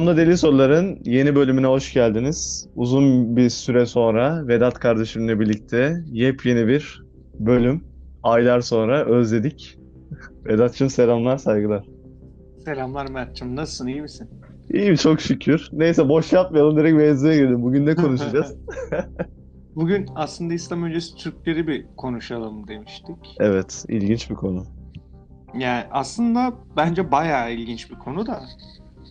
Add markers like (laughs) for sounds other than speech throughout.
Bunda Deli Sorular'ın yeni bölümüne hoş geldiniz. Uzun bir süre sonra Vedat kardeşimle birlikte yepyeni bir bölüm. Aylar sonra özledik. (laughs) Vedat'cığım selamlar, saygılar. Selamlar Mert'cim. Nasılsın? iyi misin? İyiyim çok şükür. Neyse boş yapmayalım direkt mevzuya girelim. Bugün ne konuşacağız? (laughs) (laughs) Bugün aslında İslam öncesi Türkleri bir konuşalım demiştik. Evet, ilginç bir konu. Yani aslında bence bayağı ilginç bir konu da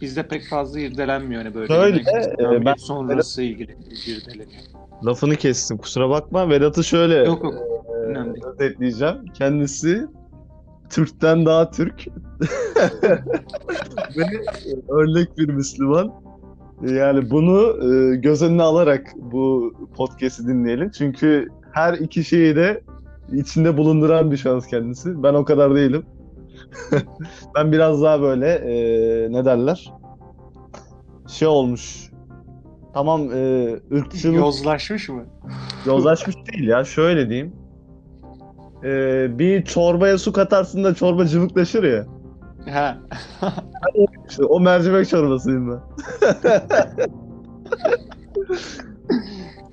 bizde pek fazla irdelenmiyor hani böyle. Şöyle, e, ben- sonrası ilgili irdeleniyor. Lafını kestim kusura bakma. Vedat'ı şöyle Yok yok. e, özetleyeceğim. Kendisi Türk'ten daha Türk. (laughs) Ve örnek bir Müslüman. Yani bunu e, göz önüne alarak bu podcast'i dinleyelim. Çünkü her iki şeyi de içinde bulunduran bir şahıs kendisi. Ben o kadar değilim. (laughs) ben biraz daha böyle e, ne derler? Şey olmuş. Tamam e, ırkçılık Yozlaşmış mı? Yozlaşmış değil ya. Şöyle diyeyim. Ee, bir çorbaya su katarsın da çorba cıvıklaşır ya. Ha. O mercimek çorbasıyım ben. (laughs)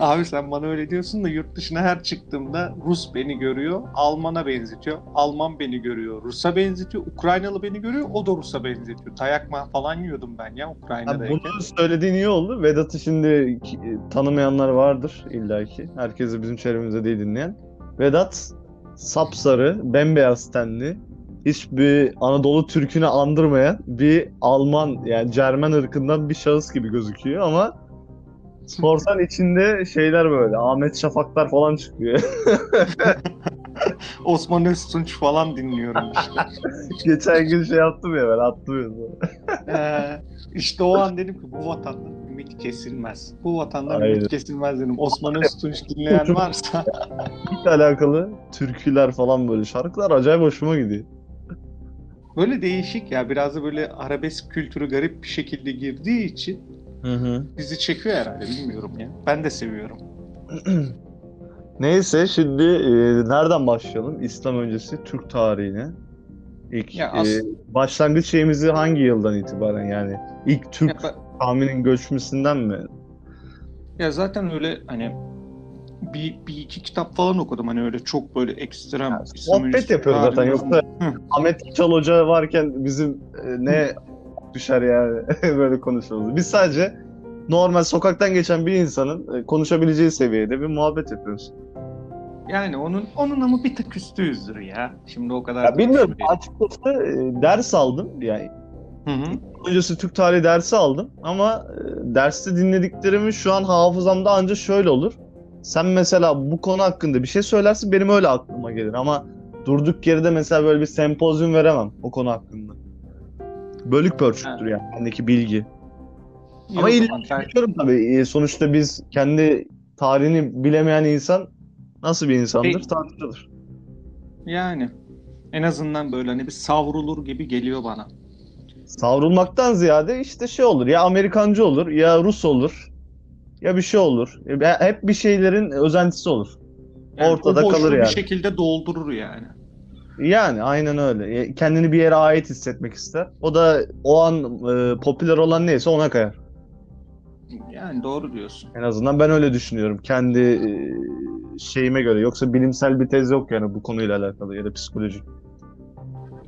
Abi sen bana öyle diyorsun da yurt dışına her çıktığımda Rus beni görüyor, Alman'a benzetiyor. Alman beni görüyor, Rus'a benzetiyor. Ukraynalı beni görüyor, o da Rus'a benzetiyor. Dayakma falan yiyordum ben ya Ha, Ukrayna'dayken. bunu söylediğin iyi oldu. Vedat'ı şimdi ki- tanımayanlar vardır illaki. Herkesi bizim çevremizde değil dinleyen. Vedat sapsarı, bembeyaz tenli, hiçbir Anadolu Türk'ünü andırmayan bir Alman yani Cermen ırkından bir şahıs gibi gözüküyor ama sorsan içinde şeyler böyle Ahmet Şafaklar falan çıkıyor. (laughs) Osman Öztunç falan dinliyorum işte. (laughs) Geçen gün şey yaptım ya ben attım ya. ee, işte o an dedim ki bu vatandan ümit kesilmez. Bu vatandan Aynen. ümit kesilmez dedim. Osman Öztunç dinleyen (laughs) varsa Hiç alakalı türküler falan böyle şarkılar acayip hoşuma gidiyor. böyle değişik ya biraz da böyle arabesk kültürü garip bir şekilde girdiği için Hı hı. bizi çekiyor herhalde bilmiyorum ya. Ben de seviyorum. (clears throat) Neyse şimdi e, nereden başlayalım? İslam öncesi Türk tarihine. İlk Ya e, başlangıç şeyimizi hangi yıldan itibaren yani? İlk Türk Ya, kavminin göçmesinden mi? ya zaten öyle hani bir, bir iki kitap falan okudum hani öyle çok böyle ekstrem Ya, İslam sohbet yapıyoruz zaten, yoksa- Hı. Ahmet Çal Hoca varken bizim e, ne düşer yani (laughs) böyle konuşmamız. Biz sadece normal sokaktan geçen bir insanın e, konuşabileceği seviyede bir muhabbet yapıyoruz. Yani onun onun ama bir tık üstüyüzdür ya. Şimdi o kadar Ya bilmiyorum konuşmayalım. açıkçası e, ders aldım yani Hı hı. öncesi Türk tarihi dersi aldım ama e, derste dinlediklerimi şu an hafızamda anca şöyle olur. Sen mesela bu konu hakkında bir şey söylersin benim öyle aklıma gelir ama durduk yerde mesela böyle bir sempozyum veremem o konu hakkında. Bölük pörçüktür yani bendeki bilgi. Ama zaman sen- Biliyorum tabii e, sonuçta biz kendi tarihini bilemeyen insan nasıl bir insandır tartışılır. yani en azından böyle hani bir savrulur gibi geliyor bana. Savrulmaktan ziyade işte şey olur ya Amerikancı olur ya Rus olur ya bir şey olur. E, Hep bir şeylerin özentisi olur. Yani Ortada kalır bir yani. şekilde doldurur yani. Yani aynen öyle. E, Kendini bir yere ait hissetmek ister. O da o an e, popüler olan neyse ona kayar. Yani doğru diyorsun. En azından ben öyle düşünüyorum. Kendi e, şeyime göre. Yoksa bilimsel bir tez yok yani bu konuyla alakalı ya da psikolojik.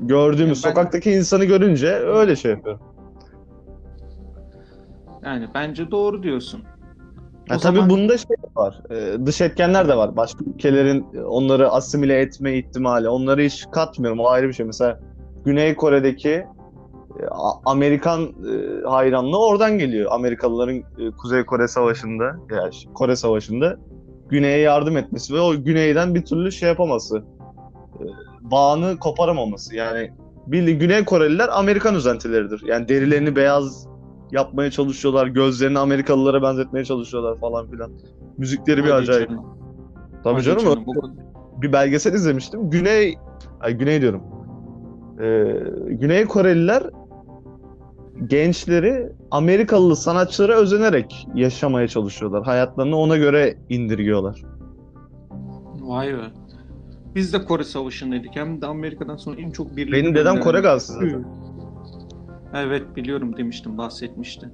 Gördüğümüz Ya ben- sokaktaki insanı görünce öyle şey yapıyorum. Yani bence doğru diyorsun. O tabii zaman- bunda şey var. e, dış etkenler de var. Başka ülkelerin onları asimile etme ihtimali. Onları hiç katmıyorum. O ayrı bir şey. Mesela Güney Kore'deki e, Amerikan e, hayranlığı oradan geliyor. Amerikalıların e, Kuzey Kore Savaşı'nda, yani Kore Savaşı'nda Güney'e yardım etmesi ve o Güney'den bir türlü şey yapaması. e, bağını koparamaması. Yani bildiğin Güney Koreliler Amerikan özentileridir. Yani derilerini beyaz yapmaya çalışıyorlar. Gözlerini Amerikalılara benzetmeye çalışıyorlar falan filan. Müzikleri bir Hadi acayip. canım. Tabii Hadi canım. kadar. Bir belgesel izlemiştim. Güney ay Güney diyorum. Ee, Güney Koreliler gençleri Amerikalı sanatçılara özenerek yaşamaya çalışıyorlar. Hayatlarını ona göre indirgiyorlar. Vay be. Biz de Kore Savaşı'ndaydık. Hem de Amerika'dan sonra en çok birlik Benim dedem Kore gazisi zaten. Evet biliyorum demiştim bahsetmiştin.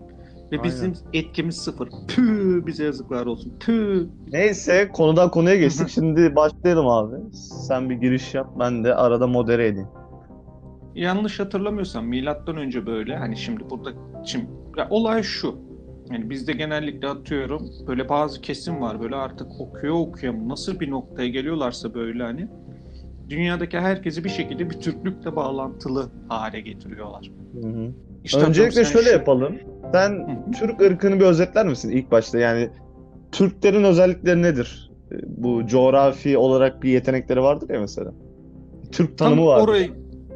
Ve Aynen. bizim etkimiz sıfır. Püh bize yazıklar olsun. Püh. Neyse konudan konuya geçtik. (laughs) Şimdi başlayalım abi. Sen bir giriş yap. Ben de arada modere edeyim. Yanlış hatırlamıyorsam milattan önce böyle hani şimdi burada şimdi ya olay şu. Yani bizde genellikle atıyorum böyle bazı kesim var böyle artık okuyor okuyor nasıl bir noktaya geliyorlarsa böyle hani dünyadaki herkesi bir şekilde bir Türklükle bağlantılı hale getiriyorlar. Hı hı. İşte Öncelikle şöyle şu- yapalım. Sen Hı. Türk ırkını bir özetler misin ilk başta? Yani Türklerin özellikleri nedir? E, Bu coğrafi olarak bir yetenekleri vardır ya mesela. Türk tanımı tam vardır. oraya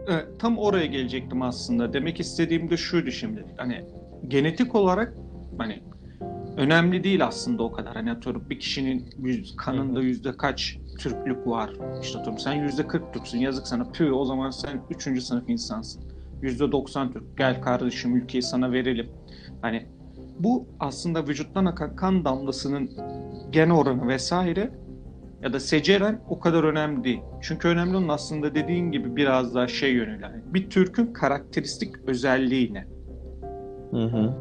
evet, tam oraya gelecektim aslında. Demek istediğim de şuydu şimdi. Hani genetik olarak hani önemli değil aslında o kadar. Hani atıyorum bir kişinin yüz, kanında yüzde kaç Türklük var. İşte atıyorum sen yüzde 40 Türksün. Yazık sana. Püh o zaman sen üçüncü sınıf insansın. Yüzde 90 Türk. Gel kardeşim ülkeyi sana verelim. Hani bu aslında vücuttan akan kan damlasının gen oranı vesaire ya da seceren o kadar önemli değil. Çünkü önemli olan aslında dediğin gibi biraz daha şey yönüyle. Yani bir Türk'ün karakteristik özelliği ne? Hı hı.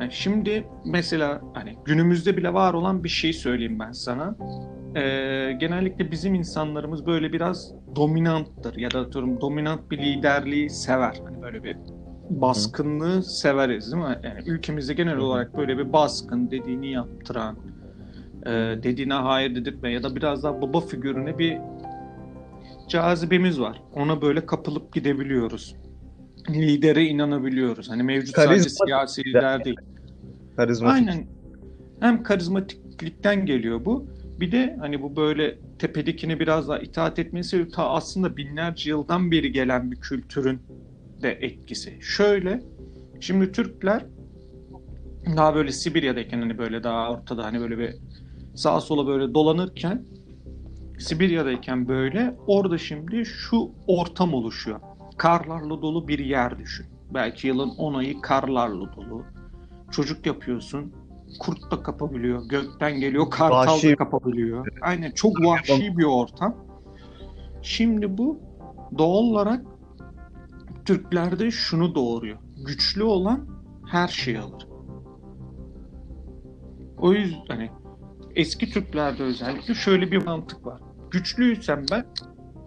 Yani şimdi mesela hani günümüzde bile var olan bir şey söyleyeyim ben sana. Ee, genellikle bizim insanlarımız böyle biraz dominanttır ya da atıyorum dominant bir liderliği sever. Hani böyle bir baskınlığı severiz değil mi? Yani ülkemizde genel Hı hı. olarak böyle bir baskın dediğini yaptıran, e, dediğine hayır dedirtme ya da biraz daha baba figürüne bir cazibemiz var. Ona böyle kapılıp gidebiliyoruz. Lidere inanabiliyoruz. Hani mevcut sadece siyasi lider değil. Karizmatik. Aynen. Hem karizmatiklikten geliyor bu. Bir de hani bu böyle tepedekini biraz daha itaat etmesi ta aslında binlerce yıldan beri gelen bir kültürün de etkisi. Şöyle, şimdi Türkler daha böyle Sibirya'dayken hani böyle daha ortada hani böyle bir sağa sola böyle dolanırken Sibirya'dayken böyle orada şimdi şu ortam oluşuyor. Karlarla dolu bir yer düşün. Belki yılın 10 ayı karlarla dolu. Çocuk yapıyorsun. Kurt da kapabiliyor. Gökten geliyor. Kartal da Vahşi. kapabiliyor. Aynen çok vahşi bir ortam. Şimdi bu doğal olarak Türklerde şunu doğuruyor. Güçlü olan her şeyi alır. O yüzden hani eski Türklerde özellikle şöyle bir mantık var. Güçlüysem ben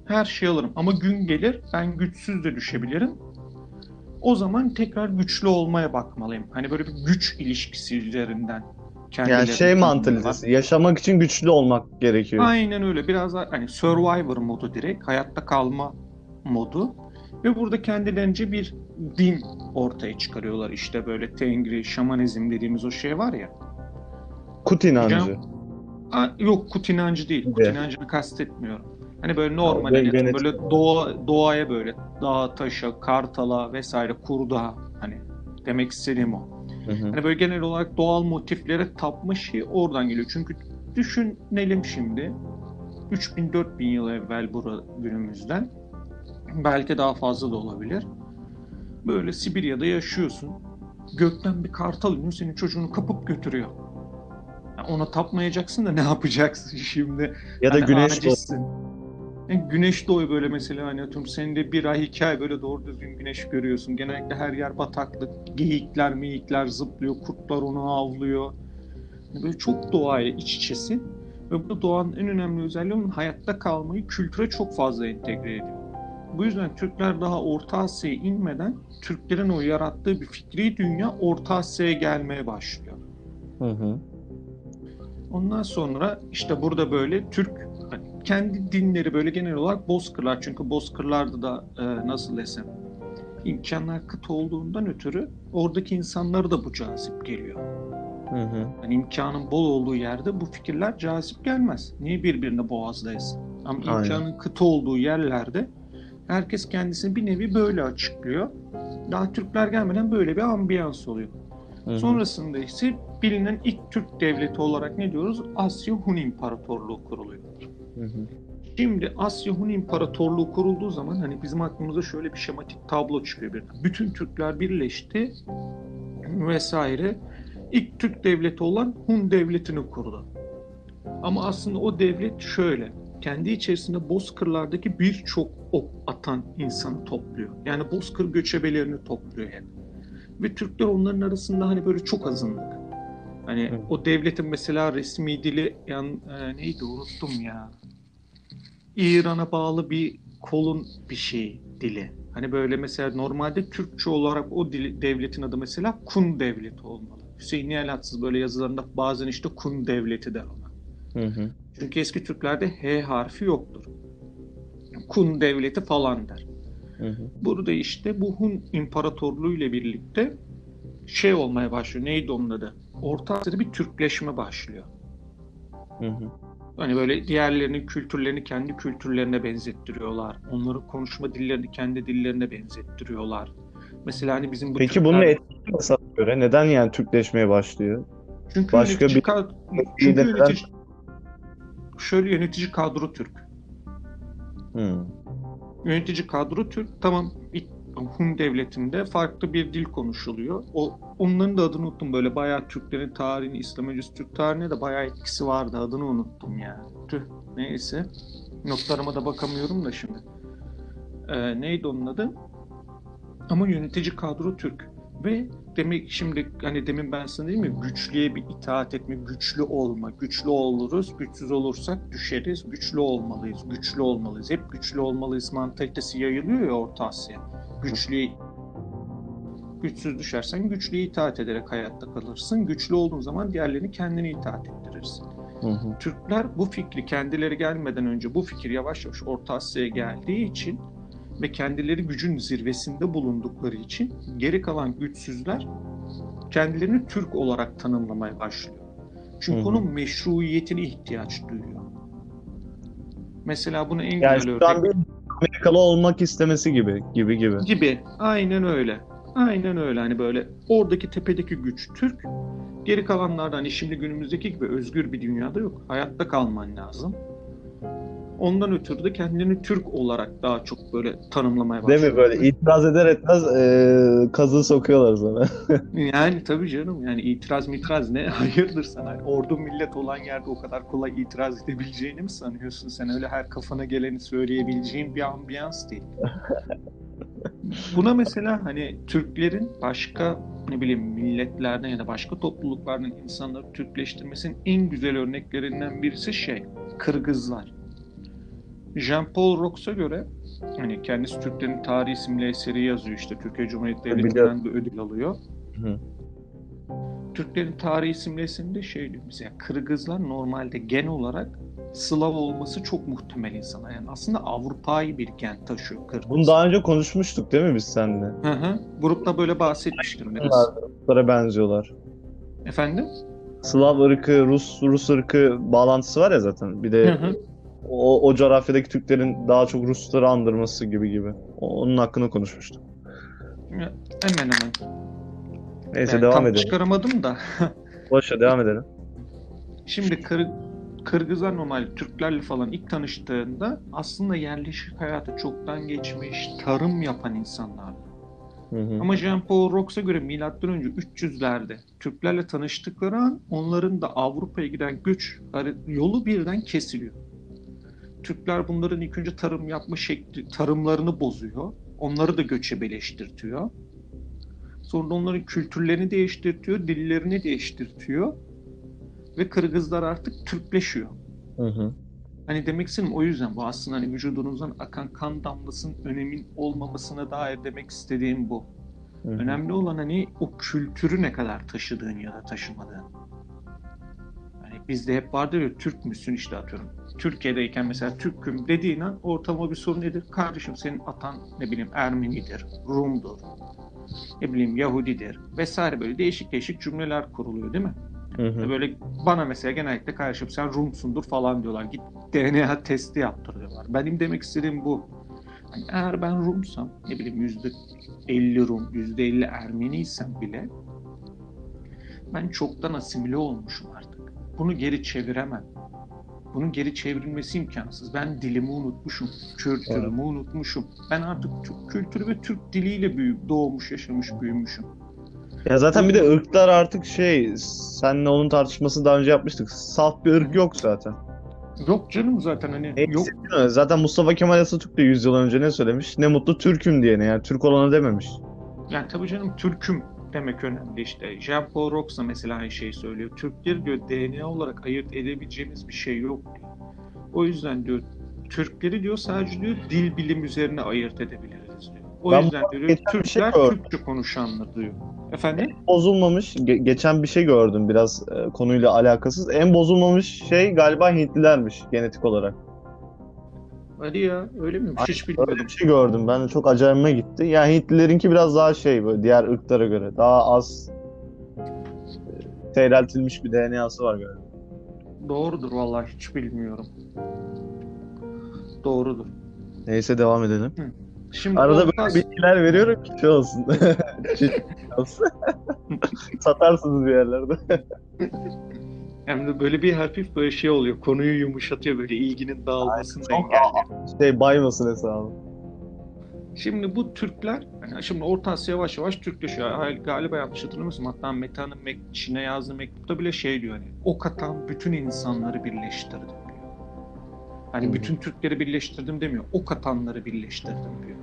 her şeyi alırım ama gün gelir ben güçsüz de düşebilirim. O zaman tekrar güçlü olmaya bakmalıyım. Hani böyle bir güç ilişkisi üzerinden Yani şey mantalitesi. Yaşamak için güçlü olmak gerekiyor. Aynen öyle. Biraz daha hani survivor modu direkt. Hayatta kalma modu. Ve burada kendilerince bir din ortaya çıkarıyorlar. İşte böyle tengri, şamanizm dediğimiz o şey var ya. Kut inancı. Aa, yok kut inancı değil. Kut inancını kastetmiyorum. Hani böyle normal Ya, hani yönetim. böyle doğa, doğaya böyle dağa, taşa, kartala vesaire kurda hani demek istediğim o. Hı hı. Hani böyle genel olarak doğal motiflere tapma şey oradan geliyor. Çünkü düşünelim şimdi 3000-4000 yıl evvel bura günümüzden belki daha fazla da olabilir. Böyle Sibirya'da yaşıyorsun. Gökten bir kartal iniyor senin çocuğunu kapıp götürüyor. Ya ona tapmayacaksın da ne yapacaksın (laughs) şimdi? Ya da Hani güneş acizsin. Yani güneş doğuyor böyle mesela hani atıyorum senin de bir ay iki ay böyle doğru düzgün güneş görüyorsun. Genellikle her yer bataklık. Geyikler meyikler zıplıyor. Kurtlar onu avlıyor. Yani Böyle çok doğaya iç içesin. Ve bu doğanın en önemli özelliği onun hayatta kalmayı kültüre çok fazla entegre ediyor. Bu yüzden Türkler daha Orta Asya'ya inmeden Türklerin o yarattığı bir fikri dünya Orta Asya'ya gelmeye başlıyor. Hı hı. Ondan sonra işte burada böyle Türk kendi dinleri böyle genel olarak bozkırlar. Çünkü bozkırlarda da e, nasıl desem imkanlar kıt olduğundan ötürü oradaki insanları da bu cazip geliyor. Hı hı. Yani imkanın bol olduğu yerde bu fikirler cazip gelmez. Niye birbirine boğazlayasın? Ama Aynen. imkanın kıt olduğu yerlerde herkes kendisini bir nevi böyle açıklıyor. Daha Türkler gelmeden böyle bir ambiyans oluyor. Hı hı. Sonrasında ise bilinen ilk Türk devleti olarak ne diyoruz? Asya Hun İmparatorluğu kuruluyor. Şimdi Asya Hun İmparatorluğu kurulduğu zaman hani bizim aklımıza şöyle bir şematik tablo çıkıyor birden. Bütün Türkler birleşti vesaire. İlk Türk devleti olan Hun devletini kurdu. Ama aslında o devlet şöyle. Kendi içerisinde bozkırlardaki birçok ok atan insanı topluyor. Yani bozkır göçebelerini topluyor hep. Ve Türkler onların arasında hani böyle çok azınlık. Hani Hı. o devletin mesela resmi dili yan e, neydi unuttum ya. İran'a bağlı bir kolun bir şey dili. Hani böyle mesela normalde Türkçe olarak o dili, devletin adı mesela Kun devleti olmalı. Hüseyin Nihalhatsız böyle yazılarında bazen işte Kun devleti der ona. Hı hı. Çünkü eski Türklerde H harfi yoktur. Kun devleti falan der. Hı hı. Burada işte bu Hun İmparatorluğu ile birlikte şey olmaya başlıyor. Neydi onun adı? Orta Asya'da bir Türkleşme başlıyor. Hı hı. Hani böyle diğerlerinin kültürlerini kendi kültürlerine benzettiriyorlar. Onların konuşma dillerini kendi dillerine benzettiriyorlar. Mesela hani bizim bu Peki Türkler- bunun etkisi nasıl göre? Neden yani Türkleşmeye başlıyor? çünkü başka bir- kad- çünkü neden- yönetici şöyle yönetici kadro Türk. Hı. Yönetici kadro Türk. Tamam Hun devletinde farklı bir dil konuşuluyor. O onların da adını unuttum böyle bayağı Türklerin tarihini, İslam öncesi Türk tarihine de bayağı etkisi vardı. Adını unuttum ya. Tüh. Neyse. Notlarıma da bakamıyorum da şimdi. Ee, neydi onun adı? Ama yönetici kadro Türk. Ve demek şimdi hani demin ben sana dedim ya güçlüye bir itaat etme, güçlü olma. Güçlü oluruz, güçsüz olursak düşeriz. Güçlü olmalıyız, güçlü olmalıyız. Hep güçlü olmalıyız mantalitesi yayılıyor ya Orta Asya. Güçlüye güçsüz düşersen güçlüye itaat ederek hayatta kalırsın. Güçlü olduğun zaman diğerlerini kendine itaat ettirirsin. Hı hı. Türkler bu fikri kendileri gelmeden önce bu fikir yavaş yavaş Orta Asya'ya geldiği için ve kendileri gücün zirvesinde bulundukları için geri kalan güçsüzler kendilerini Türk olarak tanımlamaya başlıyor. Çünkü Hı hı. onun meşruiyetine ihtiyaç duyuyor. Mesela bunu en Yani güzel örnek bir Amerikalı olmak istemesi gibi gibi gibi. gibi. Aynen öyle. Aynen öyle. Hani böyle oradaki tepedeki güç Türk. Geri kalanlarda hani şimdi günümüzdeki gibi özgür bir dünyada yok. Hayatta kalman lazım. Ondan ötürü de kendini Türk olarak daha çok böyle tanımlamaya Değil başlıyor. mi? Böyle itiraz eder etmez e, kazığı sokuyorlar sana. (laughs) Yani tabii canım yani itiraz mitraz ne (laughs) hayırdır sana ordu millet olan yerde o kadar kolay itiraz edebileceğini mi sanıyorsun sen öyle her kafana geleni söyleyebileceğin bir ambiyans değil. (laughs) Buna mesela hani Türklerin başka ne bileyim milletlerden ya da başka topluluklardan insanları Türkleştirmesinin en güzel örneklerinden birisi şey Kırgızlar. Jean-Paul Rox'a göre hani kendisi Türklerin Tarihi isimli eseri yazıyor işte Türkiye Cumhuriyeti. Devleti'nden de ödül alıyor. Hı. Türklerin Tarihi isimli eserinde şey diyor mesela Kırgızlar normalde gen olarak Slav olması çok muhtemel insanlar. Yani aslında Avrupa'yı bir gen taşıyor Kırgız. Bunu daha önce konuşmuştuk değil mi biz seninle? Hı hı. Grupta böyle bahsetmiştim biraz. Ruslara benziyorlar. Efendim? Slav ırkı, Rus Rus ırkı bağlantısı var ya zaten. Bir Hı de hı. O, o coğrafyadaki Türklerin daha çok Rusları andırması gibi gibi. Onun hakkında konuşmuştuk. Hemen hemen. Neyse Yani devam tam edelim. çıkaramadım da. (laughs) Boşa devam edelim. Şimdi Kır, Kırgızlar normal Türklerle falan ilk tanıştığında aslında yerleşik hayatı çoktan geçmiş, tarım yapan insanlar. Hı hı. Ama Jean-Paul Rox'a göre milattan önce 300'lerde Türklerle tanıştıkları an onların da Avrupa'ya giden göç yolu birden kesiliyor. Türkler bunların ilk önce tarım yapma şekli, tarımlarını bozuyor. Onları da göçebeleştirtiyor. Sonra onların kültürlerini değiştirtiyor, dillerini değiştirtiyor. Ve Kırgızlar artık Türkleşiyor. Hı hı. Hani demek istediğim o yüzden bu aslında hani vücudunuzdan akan kan damlasının önemin olmamasına dair demek istediğim bu. Hı hı. Önemli olan hani o kültürü ne kadar taşıdığın ya da taşımadığın. Hani bizde hep vardır ya Türk müsün işte atıyorum. Türkiye'deyken mesela Türk'üm dediğin an ortama bir sorun nedir? Kardeşim senin atan ne bileyim Ermenidir, Rum'dur, ne bileyim Yahudidir vesaire böyle değişik değişik cümleler kuruluyor değil mi? Hı hı. Böyle bana mesela genellikle kardeşim sen Rumsundur falan diyorlar. Git DNA testi yaptır diyorlar. Benim demek istediğim bu. Hani eğer ben Rumsam, ne bileyim yüzde 50 Rum, yüzde 50 Ermeniysem bile ben çoktan asimile olmuşum artık. Bunu geri çeviremem. Bunun geri çevrilmesi imkansız. Ben dilimi unutmuşum, kültürümü unutmuşum. Ben artık Türk kültürü ve Türk diliyle büyüyüp doğmuş, yaşamış, büyümüşüm. Ya zaten bir de ırklar artık şey, senle onun tartışmasını daha önce yapmıştık. Salt bir ırk yok zaten. Yok canım zaten hani Ne yok? Zaten Mustafa Kemal Atatürk de 100 yıl önce ne söylemiş? Ne mutlu Türk'üm diyene yani Türk olanı dememiş. yani tabii canım Türk'üm demek önemli işte. Jean-Paul Rox da mesela aynı şeyi söylüyor. Türkleri diyor DNA olarak ayırt edebileceğimiz bir şey yok diyor. O yüzden diyor Türkleri diyor sadece diyor dil bilim üzerine ayırt edebiliriz diyor. O Ben yüzden diyor şey Türkler gördüm. Türkçe konuşanlar diyor. Efendim? Bozulmamış. ge- geçen bir şey gördüm biraz e, konuyla alakasız. En bozulmamış şey galiba Hintlilermiş genetik olarak. Hadi ya öyle mi? Hiç Öyle bilmiyordum. bir şey gördüm. Ben de çok acayime gitti. Yani Hintlilerinki biraz daha şey böyle diğer ırklara göre. Daha az e, seyreltilmiş bir DNA'sı var galiba. Doğrudur vallahi hiç bilmiyorum. Doğrudur. Neyse devam edelim. Şimdi Arada böyle bilgiler veriyorum ki şey olsun. (laughs) Şey olsun. (laughs) Satarsınız bir yerlerde. (laughs) Hem de böyle bir hafif böyle şey oluyor. Konuyu yumuşatıyor böyle ilginin dağılmasını engelliyor. Şey baymasın hesabı. Şimdi bu Türkler, yani şimdi Orta Asya yavaş yavaş Türkleşiyor. Galiba yanlış hatırlamıyorsam hatta Meta'nın Çin'e yazdığı mektupta bile şey diyor hani ok atan bütün insanları birleştirdim diyor. Hani Hı. bütün Türkleri birleştirdim demiyor. Ok atanları birleştirdim diyor.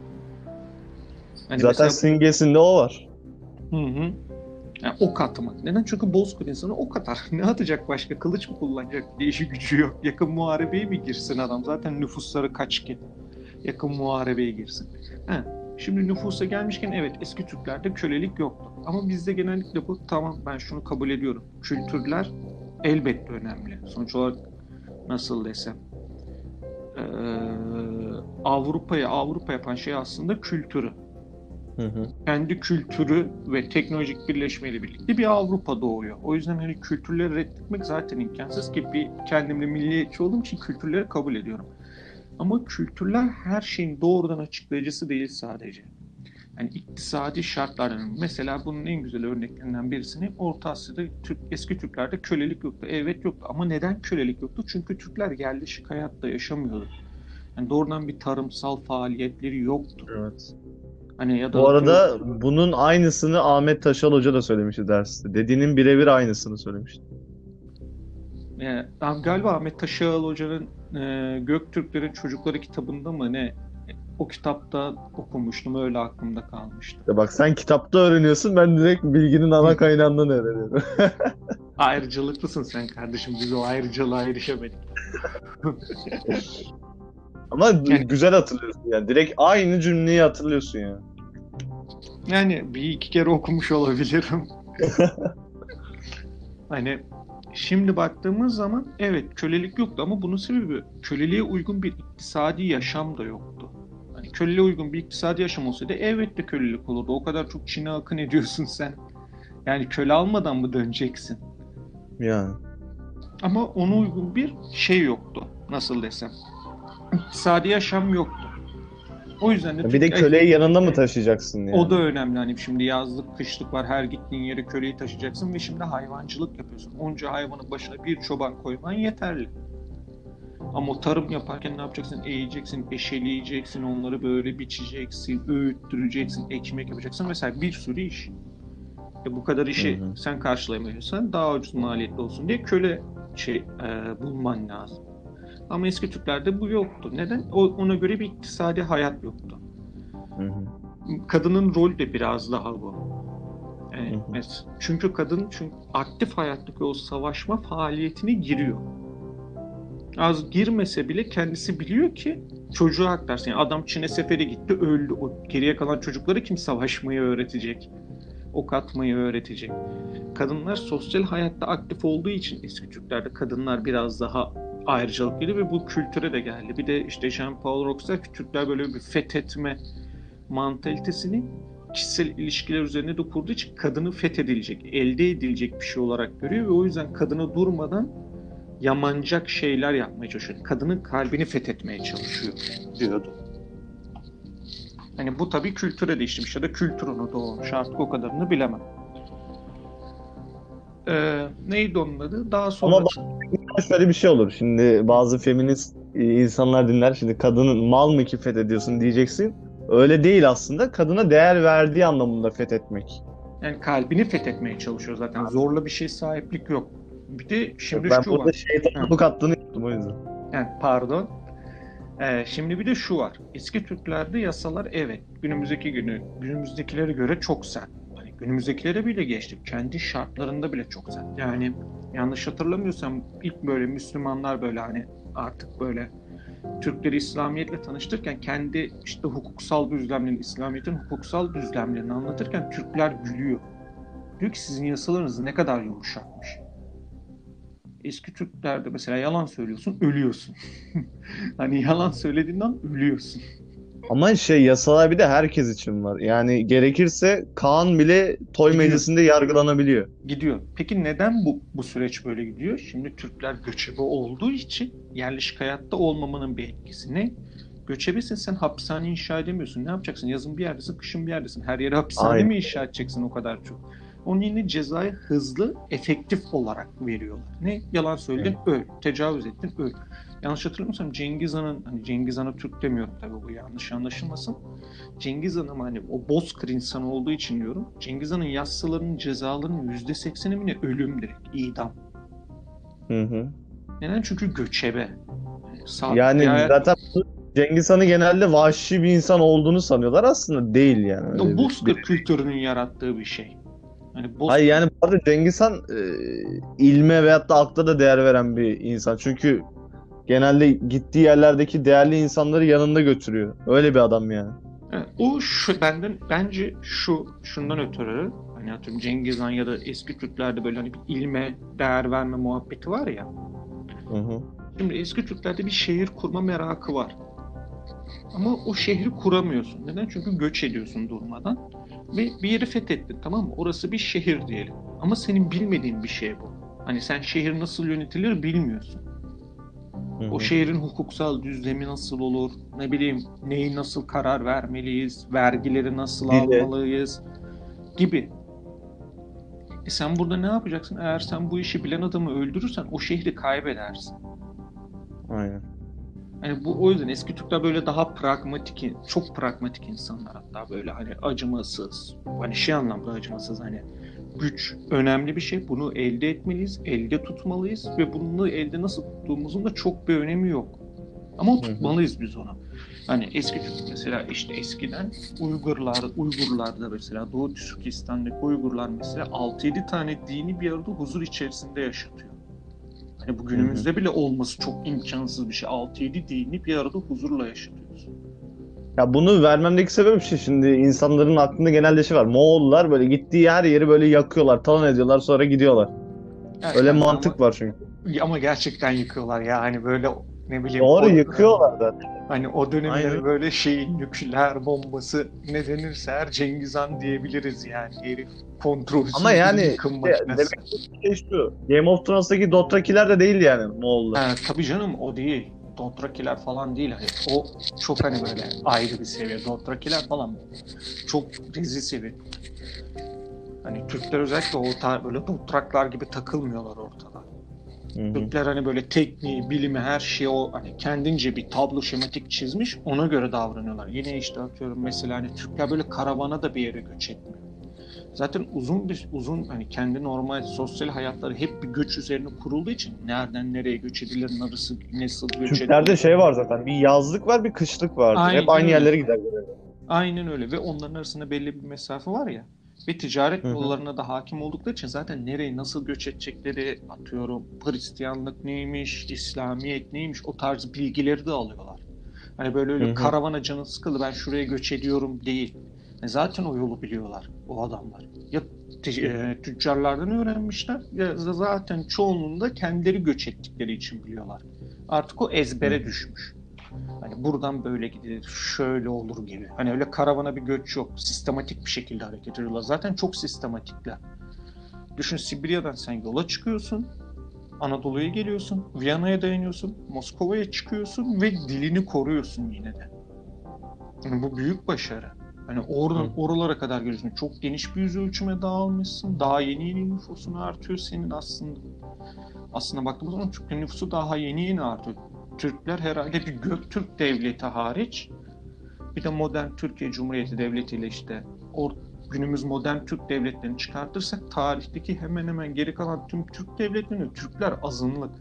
Hani Zaten mesela- simgesinde o var. Hı hı. Yani ok atmak. Neden? Çünkü bozkır insanı ok atar. (laughs) Ne atacak başka? Kılıç mı kullanacak? Değişik gücü yok. Yakın muharebeye mi girsin adam? Zaten nüfusları kaç ki? Yakın muharebeye girsin. Ha. Şimdi nüfusa gelmişken evet eski Türklerde kölelik yoktu. Ama bizde genellikle bu tamam ben şunu kabul ediyorum. Kültürler elbette önemli. Sonuç olarak nasıl desem eee, Avrupa'yı Avrupa yapan şey aslında kültürü Hı hı. kendi kültürü ve teknolojik birleşmeyle birlikte bir Avrupa doğuyor. O yüzden hani kültürleri reddetmek zaten imkansız ki bir kendimle milliyetçi olduğum için kültürleri kabul ediyorum. Ama kültürler her şeyin doğrudan açıklayıcısı değil sadece. Yani iktisadi şartlardan. Mesela bunun en güzel örneklerinden birisini Orta Asya'da Türk, eski Türklerde kölelik yoktu. Evet yoktu ama neden kölelik yoktu? Çünkü Türkler yerleşik hayatta yaşamıyordu. Yani doğrudan bir tarımsal faaliyetleri yoktu. Evet. Hani ya da Bu arada bunun aynısını Ahmet Taşal Hoca da söylemişti derste. Dediğinin birebir aynısını söylemişti. Yani, ben galiba Ahmet Taşağıl Hoca'nın e, Göktürklerin Çocukları kitabında mı ne o kitapta okumuştum öyle aklımda kalmıştı. Ya bak sen kitapta öğreniyorsun ben direkt bilginin ana kaynağından öğreniyorum. (laughs) Ayrıcalıklısın sen kardeşim biz o ayrıcalığa erişemedik. (laughs) Ama Yani- güzel hatırlıyorsun yani. Direkt aynı cümleyi hatırlıyorsun ya. Yani bir iki kere okumuş olabilirim. (laughs) hani şimdi baktığımız zaman evet kölelik yoktu ama bunun sebebi köleliğe uygun bir iktisadi yaşam da yoktu. Hani köleliğe uygun bir iktisadi yaşam olsaydı elbette kölelik olurdu. O kadar çok Çin'e akın ediyorsun sen. Yani köle almadan mı döneceksin? Yani. Ama ona uygun bir şey yoktu. Nasıl desem. İktisadi yaşam yoktu. O yüzden de Bir de Türk köleyi yanında mı taşıyacaksın yani? o da önemli. Hani şimdi yazlık, kışlık var. Her gittiğin yere köleyi taşıyacaksın ve şimdi hayvancılık yapıyorsun. Onca hayvanın başına bir çoban koyman yeterli. Ama o tarım yaparken ne yapacaksın? Eğeceksin, eşeleyeceksin, onları böyle biçeceksin, öğüttüreceksin, ekmek yapacaksın. Mesela bir sürü iş. E bu kadar işi Hı hı. sen karşılayamıyorsan daha ucuz maliyetli olsun diye köle şey e, bulman lazım. Ama eski Türklerde bu yoktu. Neden? O, ona göre bir iktisadi hayat yoktu Hı hı. kadının rol de biraz daha bu. Yani Hı hı. mes- çünkü kadın çünkü aktif hayattaki o savaşma faaliyetine giriyor. Az girmese bile kendisi biliyor ki çocuğa aktarsın. Yani adam Çin'e sefere gitti öldü. O geriye kalan çocukları kim savaşmayı öğretecek? Ok atmayı öğretecek. Kadınlar sosyal hayatta aktif olduğu için eski Türklerde kadınlar biraz daha ayrıcalıklıydı ve bu kültüre de geldi. Bir de işte Jean-Paul Rox der ki Türkler böyle bir fethetme mantalitesini kişisel ilişkiler üzerine de kurduğu için kadını fethedilecek, elde edilecek bir şey olarak görüyor ve o yüzden kadını durmadan yamancak şeyler yapmaya çalışıyor. Kadının kalbini fethetmeye çalışıyor diyordu. Hani bu tabii kültüre de işlemiş ya da kültür onu doğurmuş. Artık o kadarını bilemem. Ee, neydi onun adı? Daha sonra Ama Şöyle bir şey olur. Şimdi bazı feminist e, insanlar dinler. Şimdi kadının mal mı ki fethediyorsun diyeceksin. Öyle değil aslında. Kadına değer verdiği anlamında fethetmek. yani kalbini fethetmeye çalışıyor zaten. Zorla bir şey sahiplik yok. Bir de şimdi ben şu burada var. şeytan Hı. bu kattığını yaptım o yüzden. Yani pardon. Ee, şimdi bir de şu var. Eski Türklerde yasalar evet günümüzdeki günü günümüzdekilere göre çok sert. Günümüzdekilere bile geçtik. Kendi şartlarında bile çok sert. Yani yanlış hatırlamıyorsam ilk böyle Müslümanlar böyle hani artık böyle Türkleri İslamiyetle tanıştırırken kendi işte hukuksal düzlemlerini, İslamiyet'in hukuksal düzlemlerini anlatırken Türkler gülüyor. Diyor ki sizin yasalarınız ne kadar yumuşakmış. Eski Türklerde mesela yalan söylüyorsun, ölüyorsun. (laughs) hani yalan söylediğinden ölüyorsun. Ama şey yasalar bir de herkes için var. Yani gerekirse Kaan bile toy Gidiyor. meclisinde yargılanabiliyor. Gidiyor. Peki neden bu bu süreç böyle gidiyor? Şimdi Türkler göçebe olduğu için yerleşik hayatta olmamanın bir etkisi ne? Göçebesin sen hapishane inşa edemiyorsun. Ne yapacaksın? Yazın bir yerdesin, kışın bir yerdesin. Her yere hapishane Aynen. mi inşa edeceksin o kadar çok? Onun yerine cezayı hızlı, efektif olarak veriyorlar. Ne? Yalan söyledin, öl. Tecavüz ettin, öl. Yanlış hatırlamıyorsam Cengiz Han'ın, hani Cengiz Han'a Türk demiyorum tabii bu yanlış anlaşılmasın. Cengiz Han'ın hani o bozkır insanı olduğu için diyorum. Cengiz Han'ın yasalarının cezalarının %80'i mi ne ölüm direkt, idam. Hı hı. Neden? Çünkü göçebe. Yani, sağ- Yani hayat- zaten Cengiz Han'ı genelde vahşi bir insan olduğunu sanıyorlar. Aslında değil yani. O bozkır bir- kültürünün yarattığı bir şey. Hani Hayır yani bu arada Cengiz Han e, ilme veyahut da akla da değer veren bir insan. Çünkü genelde gittiği yerlerdeki değerli insanları yanında götürüyor. Öyle bir adam yani. Evet, o şu benden bence şu şundan ötürü hani atıyorum Cengiz Han ya da eski Türklerde böyle hani bir ilme değer verme muhabbeti var ya. Hı hı. Şimdi eski Türklerde bir şehir kurma merakı var. Ama o şehri kuramıyorsun. Neden? Çünkü göç ediyorsun durmadan. Ve bir yeri fethettin tamam mı? Orası bir şehir diyelim. Ama senin bilmediğin bir şey bu. Hani sen şehir nasıl yönetilir bilmiyorsun. Hı O şehrin hukuksal düzlemi nasıl olur? Ne bileyim neyi nasıl karar vermeliyiz? Vergileri nasıl Dili. almalıyız? Gibi. E sen burada ne yapacaksın? Eğer sen bu işi bilen adamı öldürürsen o şehri kaybedersin. Aynen. Hani bu o yüzden eski Türkler böyle daha pragmatik, çok pragmatik insanlar hatta böyle hani acımasız. Hani şey anlamda acımasız hani güç önemli bir şey. Bunu elde etmeliyiz, elde tutmalıyız ve bunu elde nasıl tuttuğumuzun da çok bir önemi yok. Ama tutmalıyız biz onu. Hani eski mesela işte eskiden Uygurlar, Uygurlarda mesela Doğu Türkistan'daki Uygurlar mesela 6-7 tane dini bir arada huzur içerisinde yaşatıyor. Hani bu günümüzde bile olması çok imkansız bir şey. 6-7 dini bir arada huzurla yaşatıyoruz. Ya bunu vermemdeki sebep şey şimdi insanların aklında genelde şey var. Moğollar böyle gittiği her yeri böyle yakıyorlar, talan ediyorlar sonra gidiyorlar. Evet, Öyle yani mantık ama, var çünkü. ama gerçekten yıkıyorlar ya hani böyle ne bileyim Doğru o- yıkıyorlar da. Hani o Aynen. böyle şeyin nükleer bombası ne denirse her Cengiz Han diyebiliriz yani herif kontrolsüz Ama yani yıkım işte makinesi. demek istediğim şey şu. Game of Thrones'taki Dothrakiler de değil yani Moğollar. Ha, tabii canım o değil. Dothrakiler falan değil hani o çok hani böyle ayrı bir seviye. Dothrakiler falan çok rezil seviye. Hani Türkler özellikle o tar böyle Dothraklar gibi takılmıyorlar ortada. Hı hı. Türkler hani böyle tekniği, bilimi, her şeyi o hani kendince bir tablo şematik çizmiş, ona göre davranıyorlar. Yine işte atıyorum mesela hani Türkler böyle karavana da bir yere göç etmiyor. Zaten uzun bir uzun hani kendi normal sosyal hayatları hep bir göç üzerine kurulduğu için nereden nereye göç edilir, nasıl nasıl göç Türklerde edilir. şey var zaten. Bir yazlık var, bir kışlık var. Aynen Hep aynı öyle. yerlere gider. Aynen öyle ve onların arasında belli bir mesafe var ya. Ve ticaret yollarına da hakim oldukları için zaten nereye nasıl göç edecekleri atıyorum Hristiyanlık neymiş, İslamiyet neymiş o tarz bilgileri de alıyorlar. Hani böyle öyle karavana canı sıkılı ben şuraya göç ediyorum değil. E zaten o yolu biliyorlar o adamlar. Ya e, tüccarlardan öğrenmişler ya zaten çoğunluğunda kendileri göç ettikleri için biliyorlar. Artık o ezbere düşmüş. Hani buradan böyle gidilir, şöyle olur gibi. Hani öyle karavana bir göç yok. Sistematik bir şekilde hareket ediyorlar. Zaten çok sistematikler. Düşün Sibirya'dan sen yola çıkıyorsun. Anadolu'ya geliyorsun. Viyana'ya dayanıyorsun. Moskova'ya çıkıyorsun ve dilini koruyorsun yine de. Yani bu büyük başarı. Hani oradan Hı. oralara kadar geliyorsun. Çok geniş bir yüz ölçüme dağılmışsın. Daha yeni yeni nüfusun artıyor senin aslında. Aslında baktığımız zaman Türklerin nüfusu daha yeni yeni artıyor. Türkler herhalde bir Göktürk devleti hariç bir de modern Türkiye Cumhuriyeti Devleti ile işte or, günümüz modern Türk devletlerini çıkartırsak tarihteki hemen hemen geri kalan tüm Türk devletlerinde Türkler azınlık.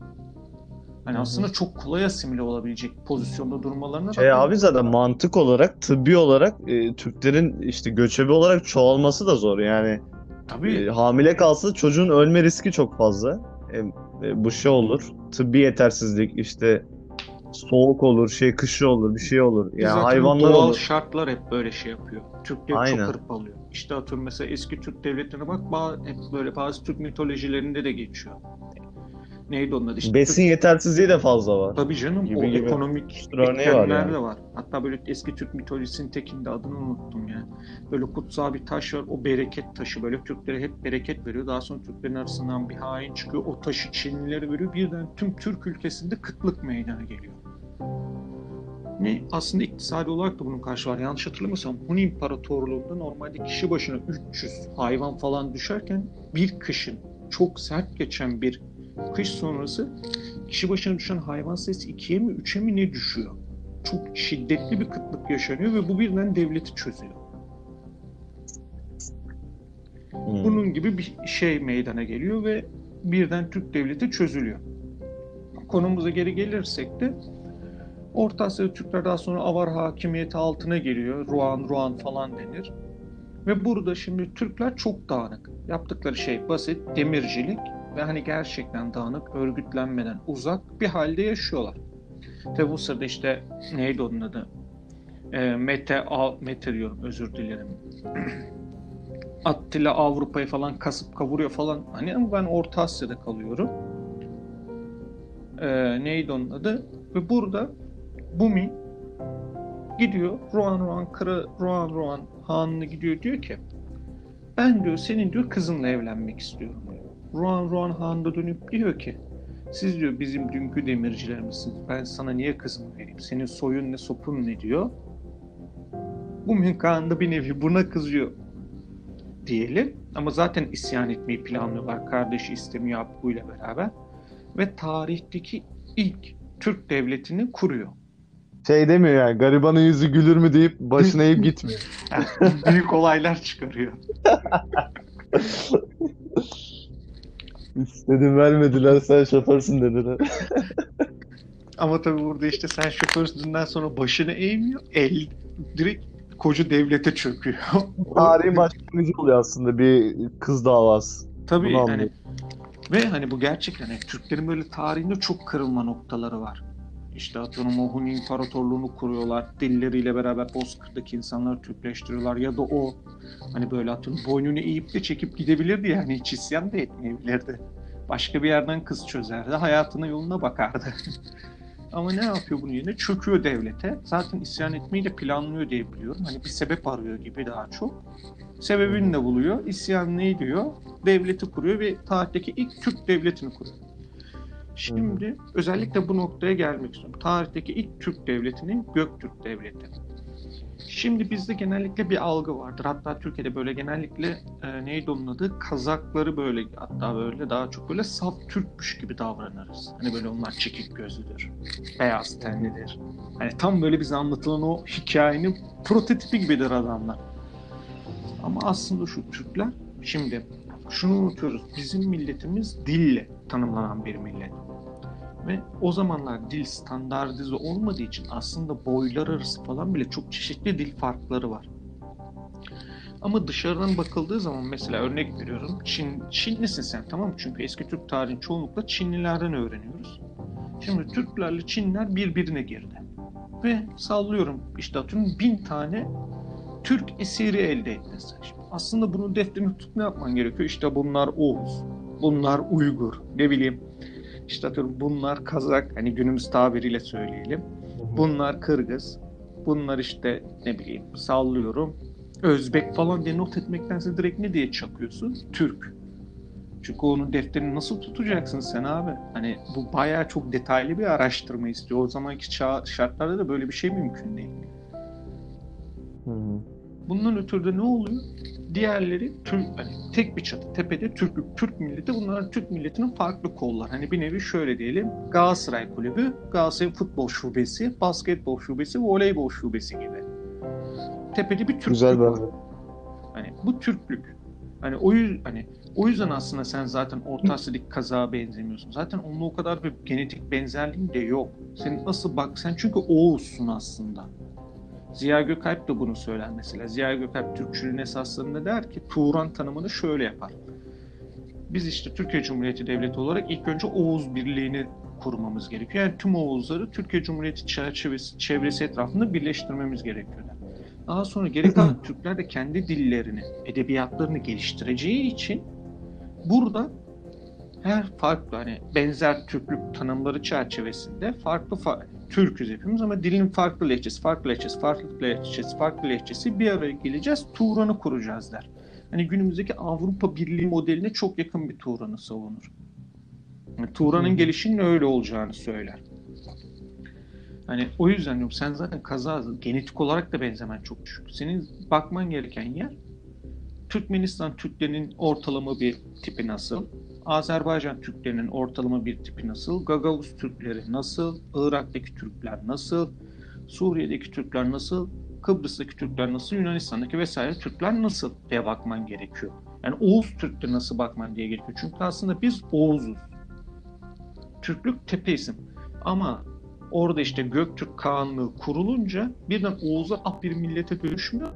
Hani Hı hı. aslında çok kolay asimile olabilecek pozisyonda durmalarına Şey rağmen- abi zaten mantık olarak, tıbbi olarak e, Türklerin işte göçebe olarak çoğalması da zor. Yani tabii e, hamile kalsa çocuğun ölme riski çok fazla. E, e, bu şey olur. Tıbbi yetersizlik işte soğuk olur, şey kışı olur, bir şey olur. Yani Zaten hayvanlar doğal olur. şartlar hep böyle şey yapıyor. Türkleri Aynen. çok hırpalıyor. İşte atıyorum mesela eski Türk devletlerine bak ba- hep böyle bazı Türk mitolojilerinde de geçiyor. Neydi onun adı? İşte Besin yetersizliği de fazla var. Tabii canım Gibi o gibi. ekonomik var etkenler yani. de var. Hatta böyle eski Türk mitolojisinin tekinde adını unuttum ya. Böyle kutsal bir taş var o bereket taşı böyle Türklere hep bereket veriyor. Daha sonra Türklerin arasından bir hain çıkıyor o taşı Çinlilere veriyor. Birden tüm Türk ülkesinde kıtlık meydana geliyor. Ne aslında iktisadi olarak da bunun karşı var. Yanlış hatırlamıyorsam Hun İmparatorluğu'nda normalde kişi başına 300 hayvan falan düşerken bir kışın çok sert geçen bir kış sonrası kişi başına düşen hayvan sayısı ikiye mi üçe mi ne düşüyor? Çok şiddetli bir kıtlık yaşanıyor ve bu birden devleti çözüyor. Hmm. Bunun gibi bir şey meydana geliyor ve birden Türk devleti çözülüyor. Konumuza geri gelirsek de Orta Asya'da Türkler daha sonra Avar hakimiyeti altına geliyor. Ruan, Ruan falan denir. Ve burada şimdi Türkler çok dağınık. Yaptıkları şey basit, demircilik ve hani gerçekten dağınık, örgütlenmeden uzak bir halde yaşıyorlar. Tabi bu sırada işte neydi onun adı? E, Mete, Al, Mete diyorum özür dilerim. (clears throat) Attila Avrupa'yı falan kasıp kavuruyor falan. Hani ama ben Orta Asya'da kalıyorum. Ee, neydi onun adı? Ve burada Bumi gidiyor Ruan Ruan Kara Ruan Ruan Han'ına gidiyor diyor ki ben diyor senin diyor kızınla evlenmek istiyorum. Ruan Ruan Han da dönüp diyor ki siz diyor bizim dünkü demircilerimizsiniz. Ben sana niye kızımı vereyim? Senin soyun ne sopun ne diyor. Bumi Kağan da bir nevi buna kızıyor diyelim. Ama zaten isyan etmeyi planlıyorlar. Kardeşi istemiyor Abbu ile beraber. Ve tarihteki ilk Türk devletini kuruyor. Şey demiyor yani garibanın yüzü gülür mü deyip başına eğip gitmiyor. Yani (laughs) büyük olaylar çıkarıyor. (laughs) İstedim vermediler sen şoförsün dediler. (laughs) Ama tabii burada işte sen şoförsünden sonra başını eğmiyor. El direkt koca devlete çöküyor. (laughs) Tarihi başlangıcı oluyor aslında bir kız davası. Tabii Bunu hani ve hani bu gerçekten hani Türklerin böyle tarihinde çok kırılma noktaları var. İşte atıyorum o Hun İmparatorluğunu kuruyorlar. Dilleriyle beraber Bozkır'daki insanları Türkleştiriyorlar. Ya da o hani böyle atıyorum boynunu eğip de çekip gidebilirdi yani hiç isyan da etmeyebilirdi. Başka bir yerden kız çözerdi. Hayatına yoluna bakardı. (laughs) Ama ne yapıyor bunun yerine? Çöküyor devlete. Zaten isyan etmeyi de planlıyor diye biliyorum. Hani bir sebep arıyor gibi daha çok. Sebebini de buluyor. İsyan ne diyor? Devleti kuruyor ve tarihteki ilk Türk devletini kuruyor. Şimdi özellikle bu noktaya gelmek istiyorum. Tarihteki ilk Türk devletinin Göktürk Devleti. Şimdi bizde genellikle bir algı vardır. Hatta Türkiye'de böyle genellikle e, neydi onun adı? Kazakları böyle hatta böyle daha çok böyle saf Türkmüş gibi davranırız. Hani böyle onlar çekik gözlüdür. Beyaz tenlidir. Hani tam böyle bize anlatılan o hikayenin prototipi gibidir adamlar. Ama aslında şu Türkler şimdi şunu unutuyoruz. Bizim milletimiz dille tanımlanan bir millet. Ve o zamanlar dil standartize olmadığı için aslında boylar arası falan bile çok çeşitli dil farkları var. Ama dışarıdan bakıldığı zaman mesela örnek veriyorum. Çin, Çinlisin sen tamam mı? Çünkü eski Türk tarihini çoğunlukla Çinlilerden öğreniyoruz. Şimdi Türklerle Çinliler birbirine girdi. Ve sallıyorum işte atıyorum bin tane Türk esiri elde. Şimdi aslında bunun defterini tutup ne yapman gerekiyor? İşte bunlar Oğuz, bunlar Uygur, ne bileyim işte atıyorum bunlar Kazak, hani günümüz tabiriyle söyleyelim. Bunlar Kırgız, bunlar işte ne bileyim sallıyorum Özbek falan diye not etmektense direkt ne diye çakıyorsun? Türk. Çünkü onun defterini nasıl tutacaksın sen abi? Hani bu bayağı çok detaylı bir araştırma istiyor. O zamanki çağ, şartlarda da böyle bir şey mümkün değil. Hı hı. Bundan ötürü de ne oluyor? Diğerleri Türk, hani tek bir çatı tepede Türk, Türk milleti bunlar Türk milletinin farklı kollar. Hani bir nevi şöyle diyelim Galatasaray kulübü, Galatasaray futbol şubesi, basketbol şubesi, voleybol şubesi gibi. Tepede bir Türk Güzel var. Hani bu Türklük. Hani o yüzden hani o yüzden aslında sen zaten Orta Asya'daki kazağa benzemiyorsun. Zaten onunla o kadar bir genetik benzerliğin de yok. Senin nasıl bak sen çünkü Oğuz'sun aslında. Ziya Gökalp de bunu söyler mesela. Ziya Gökalp Türkçülüğün esaslarında der ki Turan tanımını şöyle yapar. Biz işte Türkiye Cumhuriyeti Devleti olarak ilk önce Oğuz Birliği'ni kurmamız gerekiyor. Yani tüm Oğuzları Türkiye Cumhuriyeti çerçevesi, çevresi etrafında birleştirmemiz gerekiyor. der. Daha sonra geri kalan (clears throat) Türkler de kendi dillerini, edebiyatlarını geliştireceği için burada her farklı hani benzer Türklük tanımları çerçevesinde farklı fa- Türküz hepimiz ama dilin farklı lehçesi, farklı lehçesi, farklı lehçesi, farklı lehçesi bir araya geleceğiz, Turan'ı kuracağız der. Hani günümüzdeki Avrupa Birliği modeline çok yakın bir Turan'ı savunur. Yani Turan'ın gelişinin öyle olacağını söyler. Hani o yüzden diyorum sen zaten kaza genetik olarak da benzemen çok düşük. Senin bakman gereken yer Türkmenistan Türklerinin ortalama bir tipi nasıl? Azerbaycan Türklerinin ortalama bir tipi nasıl? Gagavuz Türkleri nasıl? Irak'taki Türkler nasıl? Suriye'deki Türkler nasıl? Kıbrıs'taki Türkler nasıl? Yunanistan'daki vesaire Türkler nasıl diye bakman gerekiyor. Yani Oğuz Türk'te nasıl bakman diye gerekiyor. Çünkü aslında biz Oğuz'uz. Türklük tepe isim. Ama orada işte Göktürk Kağanlığı kurulunca birden Oğuz'a ap bir millete dönüşmüyor.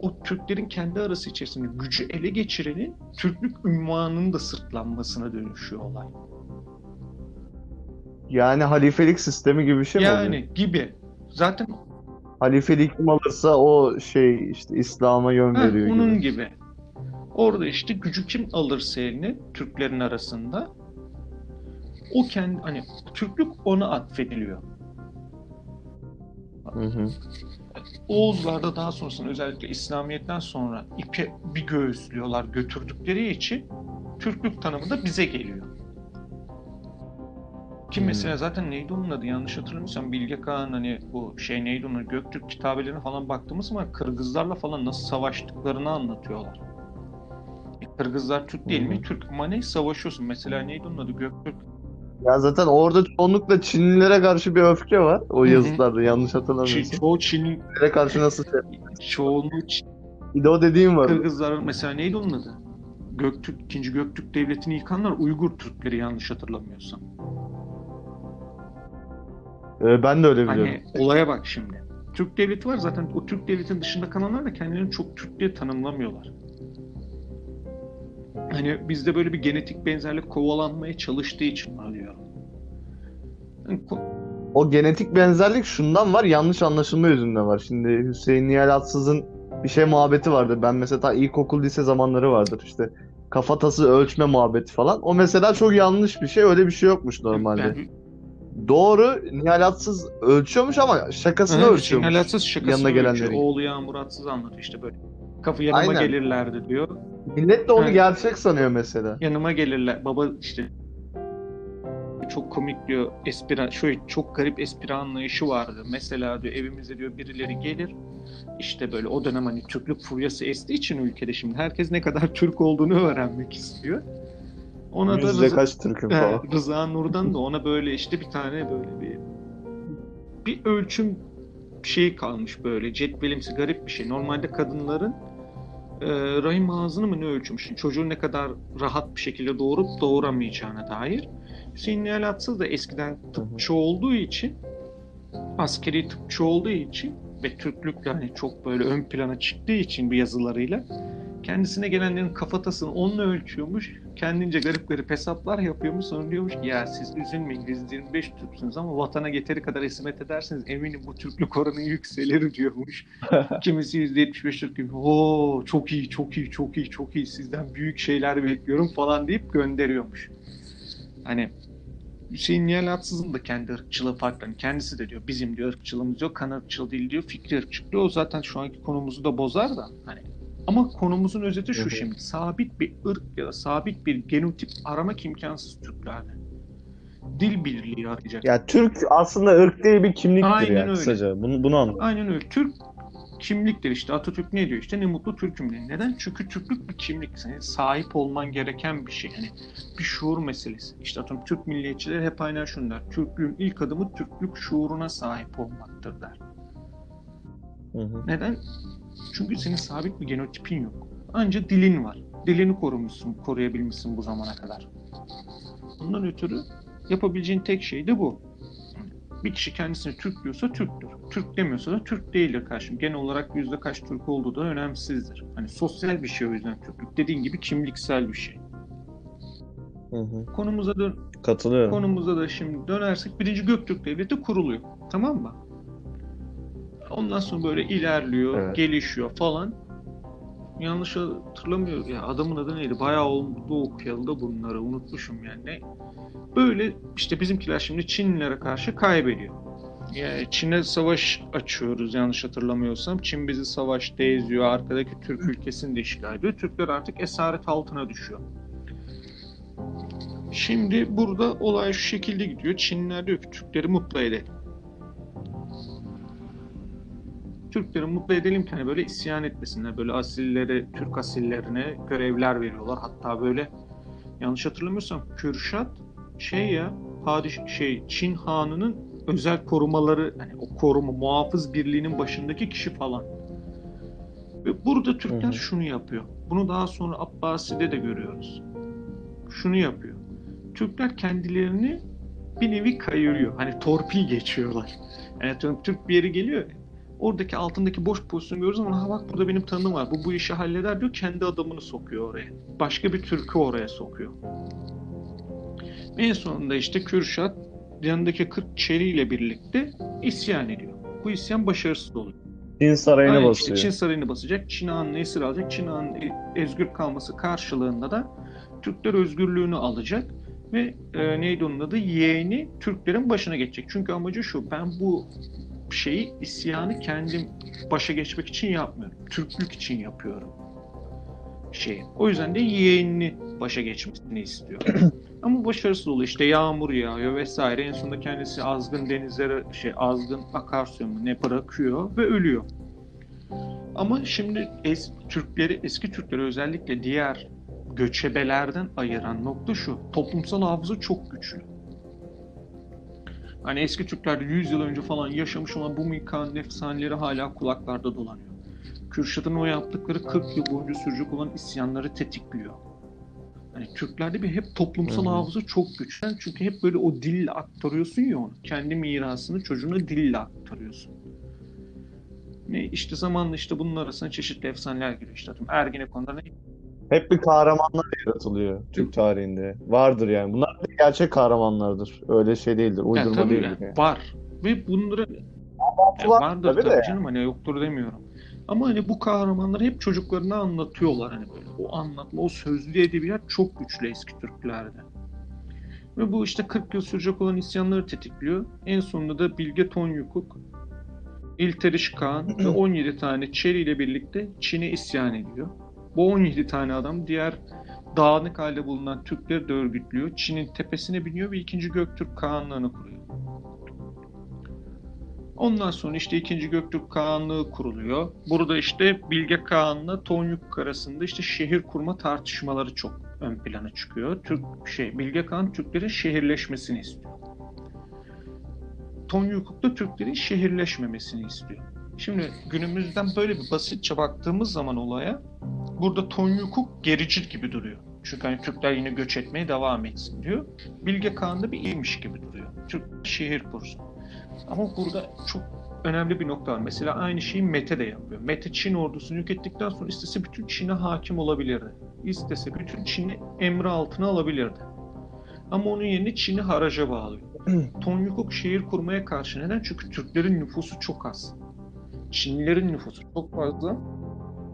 O Türklerin kendi arası içerisinde gücü ele geçirenin Türklük ünvanının da sırtlanmasına dönüşüyor olay. Yani halifelik sistemi gibi bir şey mi oluyor? Yani gibi. Zaten Halifeliği kim alırsa o şey işte İslam'a yön ha, veriyor onun gibi. gibi. Orada işte gücü kim alırsa eline Türklerin arasında o kendi hani Türklük ona atfediliyor. Hı hı. Oğuzlarda daha sonrasında özellikle İslamiyet'ten sonra ipi bir göğüslüyorlar götürdükleri için Türklük tanımı da bize geliyor. Ki Hmm. mesela zaten neydi onun adı yanlış hatırlamıyorsam Bilge Kağan hani bu şey neydi onun Göktürk kitabelerine falan baktığımız zaman Kırgızlarla falan nasıl savaştıklarını anlatıyorlar. E, Kırgızlar Türk değil hı. mi? Türk ama ne savaşıyorsun? Mesela neydi onun adı? Göktürk. Ya zaten orada çoğunlukla Çinlilere karşı bir öfke var o Hı hı. yazıtlarda yanlış Çin, hatırlamıyorsam. çoğu Çin'in Çinlilere karşı nasıl şey? çoğunluğu Çin- Bir de o dediğim var. Kırgızlar mesela neydi onun adı? Göktürk, 2. Göktürk Devleti'ni yıkanlar Uygur Türkleri yanlış hatırlamıyorsam. Ee, ben de öyle biliyorum. Hani olaya bak şimdi. Türk Devleti var zaten o Türk Devleti'nin dışında kalanlar da kendilerini çok Türk diye tanımlamıyorlar. Hani bizde böyle bir genetik benzerlik kovalanmaya çalıştığı için var diyorum. Yani ko- O genetik benzerlik şundan var yanlış anlaşılma yüzünden var. Şimdi Hüseyin Nihal Atsız'ın bir şey muhabbeti vardı. Ben mesela ta ilkokul lise zamanları vardır işte kafatası ölçme muhabbeti falan. O mesela çok yanlış bir şey. Öyle bir şey yokmuş normalde. Doğru Nihal Atsız ölçüyormuş ama şakasını Evet, ölçüyormuş. Sinalatsız şakasını yanına ölçüyor. Oğlu Yağmur Atsız anlatıyor işte böyle. Kapı yanıma Aynen. gelirlerdi diyor. Millet de onu Evet. gerçek sanıyor mesela. Yanıma gelirler. Baba işte çok komik diyor. Espri, şöyle çok garip espri anlayışı vardı. Mesela diyor evimize diyor birileri gelir. İşte böyle o dönem hani Türklük furyası estiği için ülkede şimdi herkes ne kadar Türk olduğunu öğrenmek istiyor. Ona da Yüzde Rıza, kaç Türk'üm He, falan. Rıza Nur'dan da ona böyle işte bir tane böyle bir bir ölçüm şey kalmış böyle cetvelimsi garip bir şey. Normalde kadınların e, rahim ağzını mı ne ölçmüş? Çocuğu ne kadar rahat bir şekilde doğurup doğuramayacağına dair. Hüseyin Nihal Atsız da eskiden tıpçı olduğu için askeri tıpçı olduğu için ve Türklük de hani çok böyle ön plana çıktığı için bu yazılarıyla kendisine gelenlerin kafatasını onunla ölçüyormuş. Kendince garip garip hesaplar yapıyormuş. Sonra diyormuş ki ya siz üzülmeyin biz 25 Türksünüz ama vatana yeteri kadar hizmet ederseniz eminim bu Türklük oranı yükselir (laughs) diyormuş. Kimisi %75 Türk gibi oo çok iyi çok iyi çok iyi çok iyi sizden büyük şeyler bekliyorum falan deyip gönderiyormuş. Hani Hüseyin Nihal Atsız'ın da kendi ırkçılığı farklı. Hani kendisi de diyor bizim diyor ırkçılığımız yok, kan ırkçılığı değil diyor, fikri ırkçılığı. O zaten şu anki konumuzu da bozar da hani ama konumuzun özeti şu hı. şimdi. Sabit bir ırk ya da sabit bir genotip aramak imkansız Türklerde. Dil birliği arayacak. Ya Türk aslında ırk değil bir kimliktir Aynen ya öyle. kısaca. Bunu, bunu anladım. Aynen öyle. Türk kimliktir işte. Atatürk ne diyor işte? Ne mutlu Türk'üm diyor. Neden? Çünkü Türklük bir kimlik. Senin sahip olman gereken bir şey. Yani bir şuur meselesi. İşte atıyorum Türk milliyetçileri hep aynen şunu der. Türklüğün ilk adımı Türklük şuuruna sahip olmaktır der. Hı hı. Neden? Çünkü senin sabit bir genotipin yok. Anca dilin var. dilini korumuşsun, koruyabilmişsin bu zamana kadar. Bundan ötürü yapabileceğin tek şey de bu. Bir kişi kendisini Türk diyorsa Türktür. Türk demiyorsa da Türk değildir karşım. Genel olarak yüzde kaç Türk olduğu da önemsizdir. Hani sosyal bir şey o yüzden Türklük. Dediğin gibi kimliksel bir şey. Hı hı. Konumuza dön Katılıyorum. konumuza da şimdi dönersek birinci Göktürk Devleti kuruluyor. Tamam mı? Ondan sonra böyle ilerliyor, Evet. gelişiyor falan. Yanlış hatırlamıyorum ya adamın adı neydi? Bayağı oldu okuyalı da bunları unutmuşum yani. Böyle işte bizimkiler şimdi Çinlilere karşı kaybediyor. Yani Çin'e savaş açıyoruz yanlış hatırlamıyorsam. Çin bizi savaşta eziyor. Arkadaki Türk ülkesini de işgal ediyor. Türkler artık esaret altına düşüyor. Şimdi burada olay şu şekilde gidiyor. Çinliler diyor ki Türkleri mutlu edelim. Türkleri mutlu edelim ki hani böyle isyan etmesinler. Böyle asillere, Türk asillerine görevler veriyorlar. Hatta böyle yanlış hatırlamıyorsam Kürşat şey ya padiş şey Çin Hanı'nın özel korumaları hani o koruma muhafız birliğinin başındaki kişi falan. Ve burada Türkler Hı hı. şunu yapıyor. Bunu daha sonra Abbasi'de de görüyoruz. Şunu yapıyor. Türkler kendilerini bir nevi kayırıyor. Hani torpil geçiyorlar. Yani Türk bir yere geliyor. Oradaki altındaki boş pozisyonu görüyoruz ama ha bak burada benim tanıdığım var. Bu bu işi halleder diyor. Kendi adamını sokuyor oraya. Başka bir Türk'ü oraya sokuyor. En sonunda işte Kürşat yanındaki 40 çeliyle birlikte isyan ediyor. Bu isyan başarısız oluyor. Çin sarayını Aynen, basıyor. Çin sarayını basacak. Çin Hanı'nı esir alacak. Çin Hanı'nın e- özgür kalması karşılığında da Türkler özgürlüğünü alacak ve e, neydi onun adı? Yeğeni Türklerin başına geçecek. Çünkü amacı şu. Ben bu şeyi isyanı kendim başa geçmek için yapmıyorum. Türklük için yapıyorum. Şey. O yüzden de yeğenini başa geçmesini istiyor. (clears throat) Ama başarısız oluyor. İşte yağmur yağıyor vesaire. En sonunda kendisi azgın denizlere şey azgın akarsuya mı ne bırakıyor ve ölüyor. Ama şimdi es, Türkleri eski Türkleri özellikle diğer göçebelerden ayıran nokta şu. Toplumsal hafıza çok güçlü. Hani eski Türkler 100 yıl önce falan yaşamış olan bu Mika'nın efsaneleri hala kulaklarda dolanıyor. Kürşat'ın o yaptıkları 40 yıl boyunca sürecek olan isyanları tetikliyor. Hani Türklerde bir hep toplumsal Hı hı. hafıza çok güçlü. Çünkü hep böyle o dille aktarıyorsun ya onu. Kendi mirasını çocuğuna dille aktarıyorsun. Ne işte zamanla işte bunun arasına çeşitli efsaneler giriyor işte. Ergenekon'da ne Hep bir kahramanlar yaratılıyor Türk tarihinde. Vardır yani. Bunlar da gerçek kahramanlardır. Öyle şey değildir. Yani Uydurma tabii değildir yani yani. var. Ve bunları ya Var vardır tabii tabii, de. canım hani yoktur demiyorum. Ama hani bu kahramanları hep çocuklarına anlatıyorlar hani böyle. O anlatma, o sözlü edebiyat çok güçlü eski Türklerde. Ve bu işte 40 yıl sürecek olan isyanları tetikliyor. En sonunda da Bilge Tonyukuk, İlteriş Kağan ve (clears throat) 17 tane Çeri ile birlikte Çin'e isyan ediyor. Bu 17 tane adam diğer dağınık halde bulunan Türkleri de örgütlüyor. Çin'in tepesine biniyor ve 2. Göktürk Kağanlığını kuruyor. Ondan sonra işte 2. Göktürk Kağanlığı kuruluyor. Burada işte Bilge Kağan'la Tonyukuk arasında işte şehir kurma tartışmaları çok ön plana çıkıyor. Türk şey Bilge Kağan Türklerin şehirleşmesini istiyor. Tonyukuk da Türklerin şehirleşmemesini istiyor. Şimdi günümüzden böyle bir basitçe baktığımız zaman olaya burada Tonyukuk gericil gibi duruyor. Çünkü hani Türkler yine göç etmeye devam etsin diyor. Bilge Kağan da bir iyiymiş gibi duruyor. Türk şehir kursun. Ama burada çok önemli bir nokta var. Mesela aynı şeyi Mete de yapıyor. Mete Çin ordusunu yok ettikten sonra istese bütün Çin'e hakim olabilirdi. İstese bütün Çin'i emri altına alabilirdi. Ama onun yerine Çin'i haraca bağlıyor. (clears throat) Tonyukuk şehir kurmaya karşı neden? Çünkü Türklerin nüfusu çok az. Çinlilerin nüfusu çok fazla.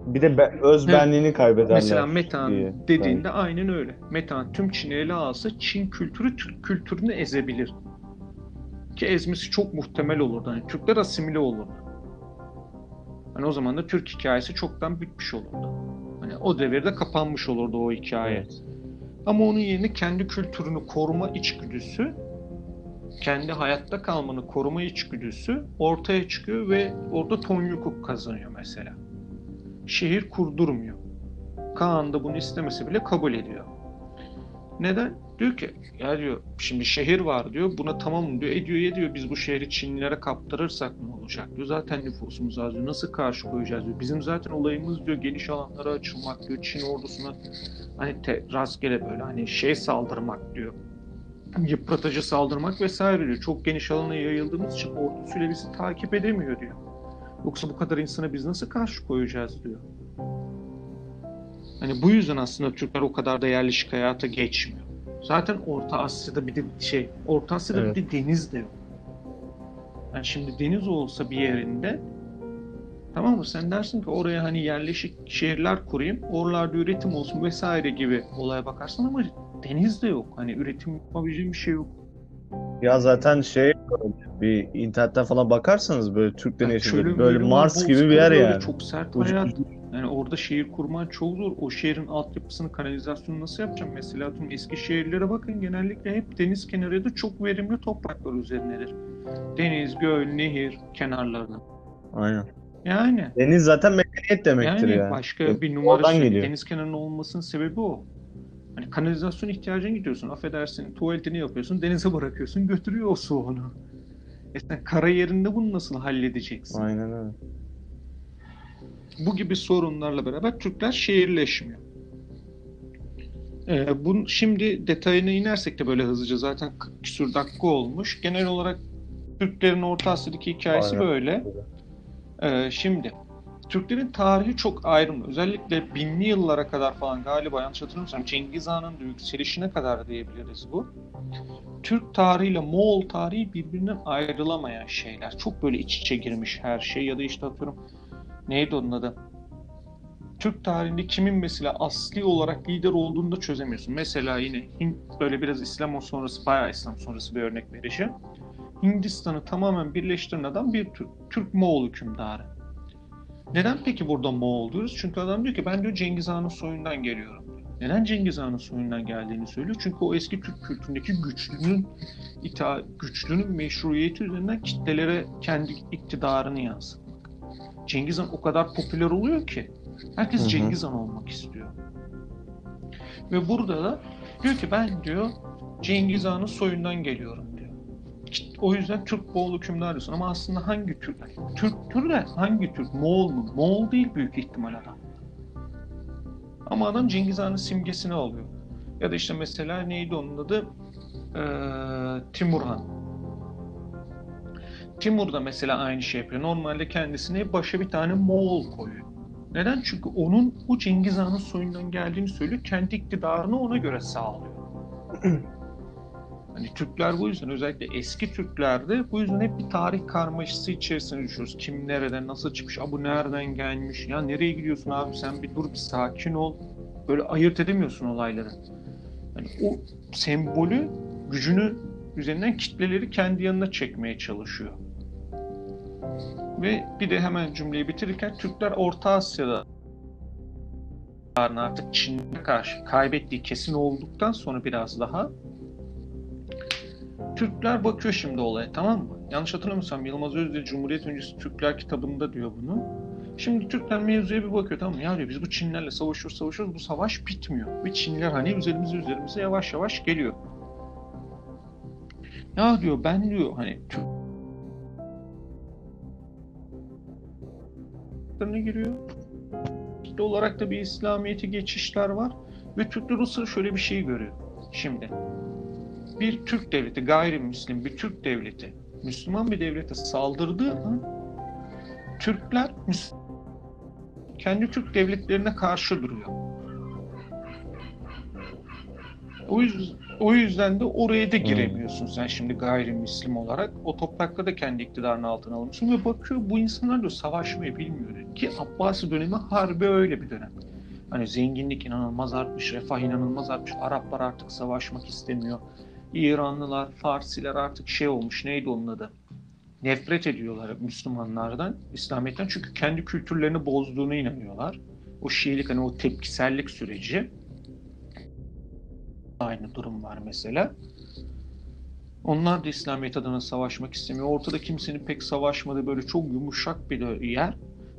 Bir de be- özbenliğini kaybederler Mesela Metehan diye. dediğinde aynen öyle. Metehan tüm Çin'i ele alsa Çin kültürü Türk kültürünü ezebilir. Ki ezmesi çok muhtemel olurdu. Hani Türkler asimile olurdu. Hani o zaman da Türk hikayesi çoktan bitmiş olurdu. Hani o devirde kapanmış olurdu o hikaye. Evet. Ama onun yerine kendi kültürünü koruma içgüdüsü, kendi hayatta kalmanı koruma içgüdüsü ortaya çıkıyor ve orada Tonyukuk kazanıyor mesela. Şehir kurdurmuyor. Kaan da bunu istemese bile kabul ediyor. Neden? Diyor ki ya diyor şimdi şehir var diyor. Buna tamam diyor. Ediyor ediyor biz bu şehri Çinlilere kaptırırsak ne olacak? diyor. Zaten nüfusumuz az diyor. Nasıl karşı koyacağız? diyor. Bizim zaten olayımız diyor geniş alanlara açılmak diyor. Çin ordusuna hani te, rastgele böyle hani şey saldırmak diyor yıpratıcı saldırmak vesaire diyor çok geniş alana yayıldığımız için ordusuyla bizi takip edemiyor diyor yoksa bu kadar insana biz nasıl karşı koyacağız diyor hani bu yüzden aslında Türkler o kadar da yerleşik hayata geçmiyor Zaten Orta Asya'da bir de şey, Orta Asya'da Evet. bir de deniz de yok. Yani şimdi deniz olsa bir yerinde tamam mı? Sen dersin ki oraya hani yerleşik şehirler kurayım, oralarda üretim olsun vesaire gibi olaya bakarsın ama deniz de yok. Hani üretim yapabileceğin bir şey yok. Ya zaten şey bir internetten falan bakarsanız böyle Türklerin Yani yaşadığı böyle var, Mars gibi bir yer böyle yani. Çok sert Ucu- hayat. Yani orada şehir kurman çok zor. O şehrin altyapısını, kanalizasyonu nasıl yapacağım? Mesela tüm eski şehirlere bakın genellikle hep deniz kenarı ya da çok verimli topraklar üzerindedir. Deniz, göl, nehir kenarlarında. Aynen. Yani Deniz zaten medeniyet demektir yani yani. başka Yok, bir numara oradan geliyor. deniz kenarının olmasının sebebi o. Hani kanalizasyon ihtiyacına gidiyorsun. Affedersin tuvaletini yapıyorsun. Denize bırakıyorsun. Götürüyor o su onu. E sen kara yerinde bunu nasıl halledeceksin? Aynen öyle. Bu gibi sorunlarla beraber Türkler şehirleşmiyor. Ee, bu, şimdi detayına inersek de böyle hızlıca zaten 40 küsur dakika olmuş. Genel olarak Türklerin Orta Asya'daki hikayesi Aynen. böyle. Ee, şimdi Türklerin tarihi çok ayrımlı. Özellikle binli yıllara kadar falan galiba yanlış hatırlamıyorsam Cengiz Han'ın yükselişine kadar diyebiliriz bu. Türk tarihiyle Moğol tarihi birbirinden ayrılamayan şeyler. Çok böyle iç içe girmiş her şey ya da işte atıyorum neydi onun adı? Türk tarihinde kimin mesela asli olarak lider olduğunu da çözemiyorsun. Mesela yine Hint böyle biraz İslam sonrası, bayağı İslam sonrası bir örnek vereceğim. Hindistan'ı tamamen birleştiren adam bir Türk, Türk Moğol hükümdarı. Neden peki burada Moğol diyoruz? Çünkü adam diyor ki ben diyor Cengiz Han'ın soyundan geliyorum. Neden Cengiz Han'ın soyundan geldiğini söylüyor. Çünkü o eski Türk kültüründeki güçlünün ita güçlünün meşruiyeti üzerinden kitlelere kendi iktidarını yansıtmak. Cengiz Han o kadar popüler oluyor ki herkes Hı hı. Cengiz Han olmak istiyor. Ve burada da diyor ki ben diyor Cengiz Han'ın soyundan geliyorum O yüzden Türk Moğol hükümdar diyorsun ama aslında hangi Türk? Türk Türk de hangi Türk? Moğol mu? Moğol değil büyük ihtimal adam. Ama adam Cengiz Han'ın simgesini alıyor. Ya da işte mesela neydi onun adı? Ee, Timurhan. Timur da mesela aynı şey yapıyor. Normalde kendisine başa bir tane Moğol koyuyor. Neden? Çünkü onun bu Cengiz Han'ın soyundan geldiğini söylüyor. Kendi iktidarını ona göre sağlıyor. (clears throat) Hani Türkler bu yüzden özellikle eski Türklerde bu yüzden hep bir tarih karmaşası içerisine düşüyoruz. Kim nereden nasıl çıkmış, "Aa, bu nereden gelmiş, ya nereye gidiyorsun abi sen bir dur bir sakin ol. Böyle ayırt edemiyorsun olayları. Hani o sembolü gücünü üzerinden kitleleri kendi yanına çekmeye çalışıyor. Ve bir de hemen cümleyi bitirirken Türkler Orta Asya'da artık Çin'e karşı kaybettiği kesin olduktan sonra biraz daha Türkler bakıyor şimdi olaya tamam mı? Yanlış hatırlamıyorsam Yılmaz Özdil Cumhuriyet Öncesi Türkler kitabında diyor bunu. Şimdi Türkler mevzuya bir bakıyor tamam mı? Ya diyor biz bu Çinlerle savaşıyoruz savaşıyoruz bu savaş bitmiyor. Ve Çinler hani üzerimize üzerimize yavaş yavaş geliyor. Ya diyor ben diyor hani Türklerine giriyor. Kitle olarak da bir İslamiyet'e geçişler var. Ve Türkler sıra şöyle bir şey görüyor. Şimdi bir Türk devleti, gayrimüslim bir Türk devleti, Müslüman bir devlete saldırdığı an Türkler kendi Türk devletlerine karşı duruyor. O yüzden, o yüzden de oraya da giremiyorsun sen şimdi gayrimüslim olarak. O toprakta da kendi iktidarını altına almışsın ve bakıyor bu insanlar da savaşmayı bilmiyor. Ki Abbasi dönemi harbi öyle bir dönem. Hani zenginlik inanılmaz artmış, refah inanılmaz artmış. Araplar artık savaşmak istemiyor. İranlılar, Farsiler artık şey olmuş neydi onun adı? Nefret ediyorlar Müslümanlardan, İslamiyet'ten çünkü kendi kültürlerini bozduğuna inanıyorlar. O Şiilik hani o tepkisellik süreci. Aynı durum var mesela. Onlar da İslamiyet adına savaşmak istemiyor. Ortada kimsenin pek savaşmadığı böyle çok yumuşak bir yer.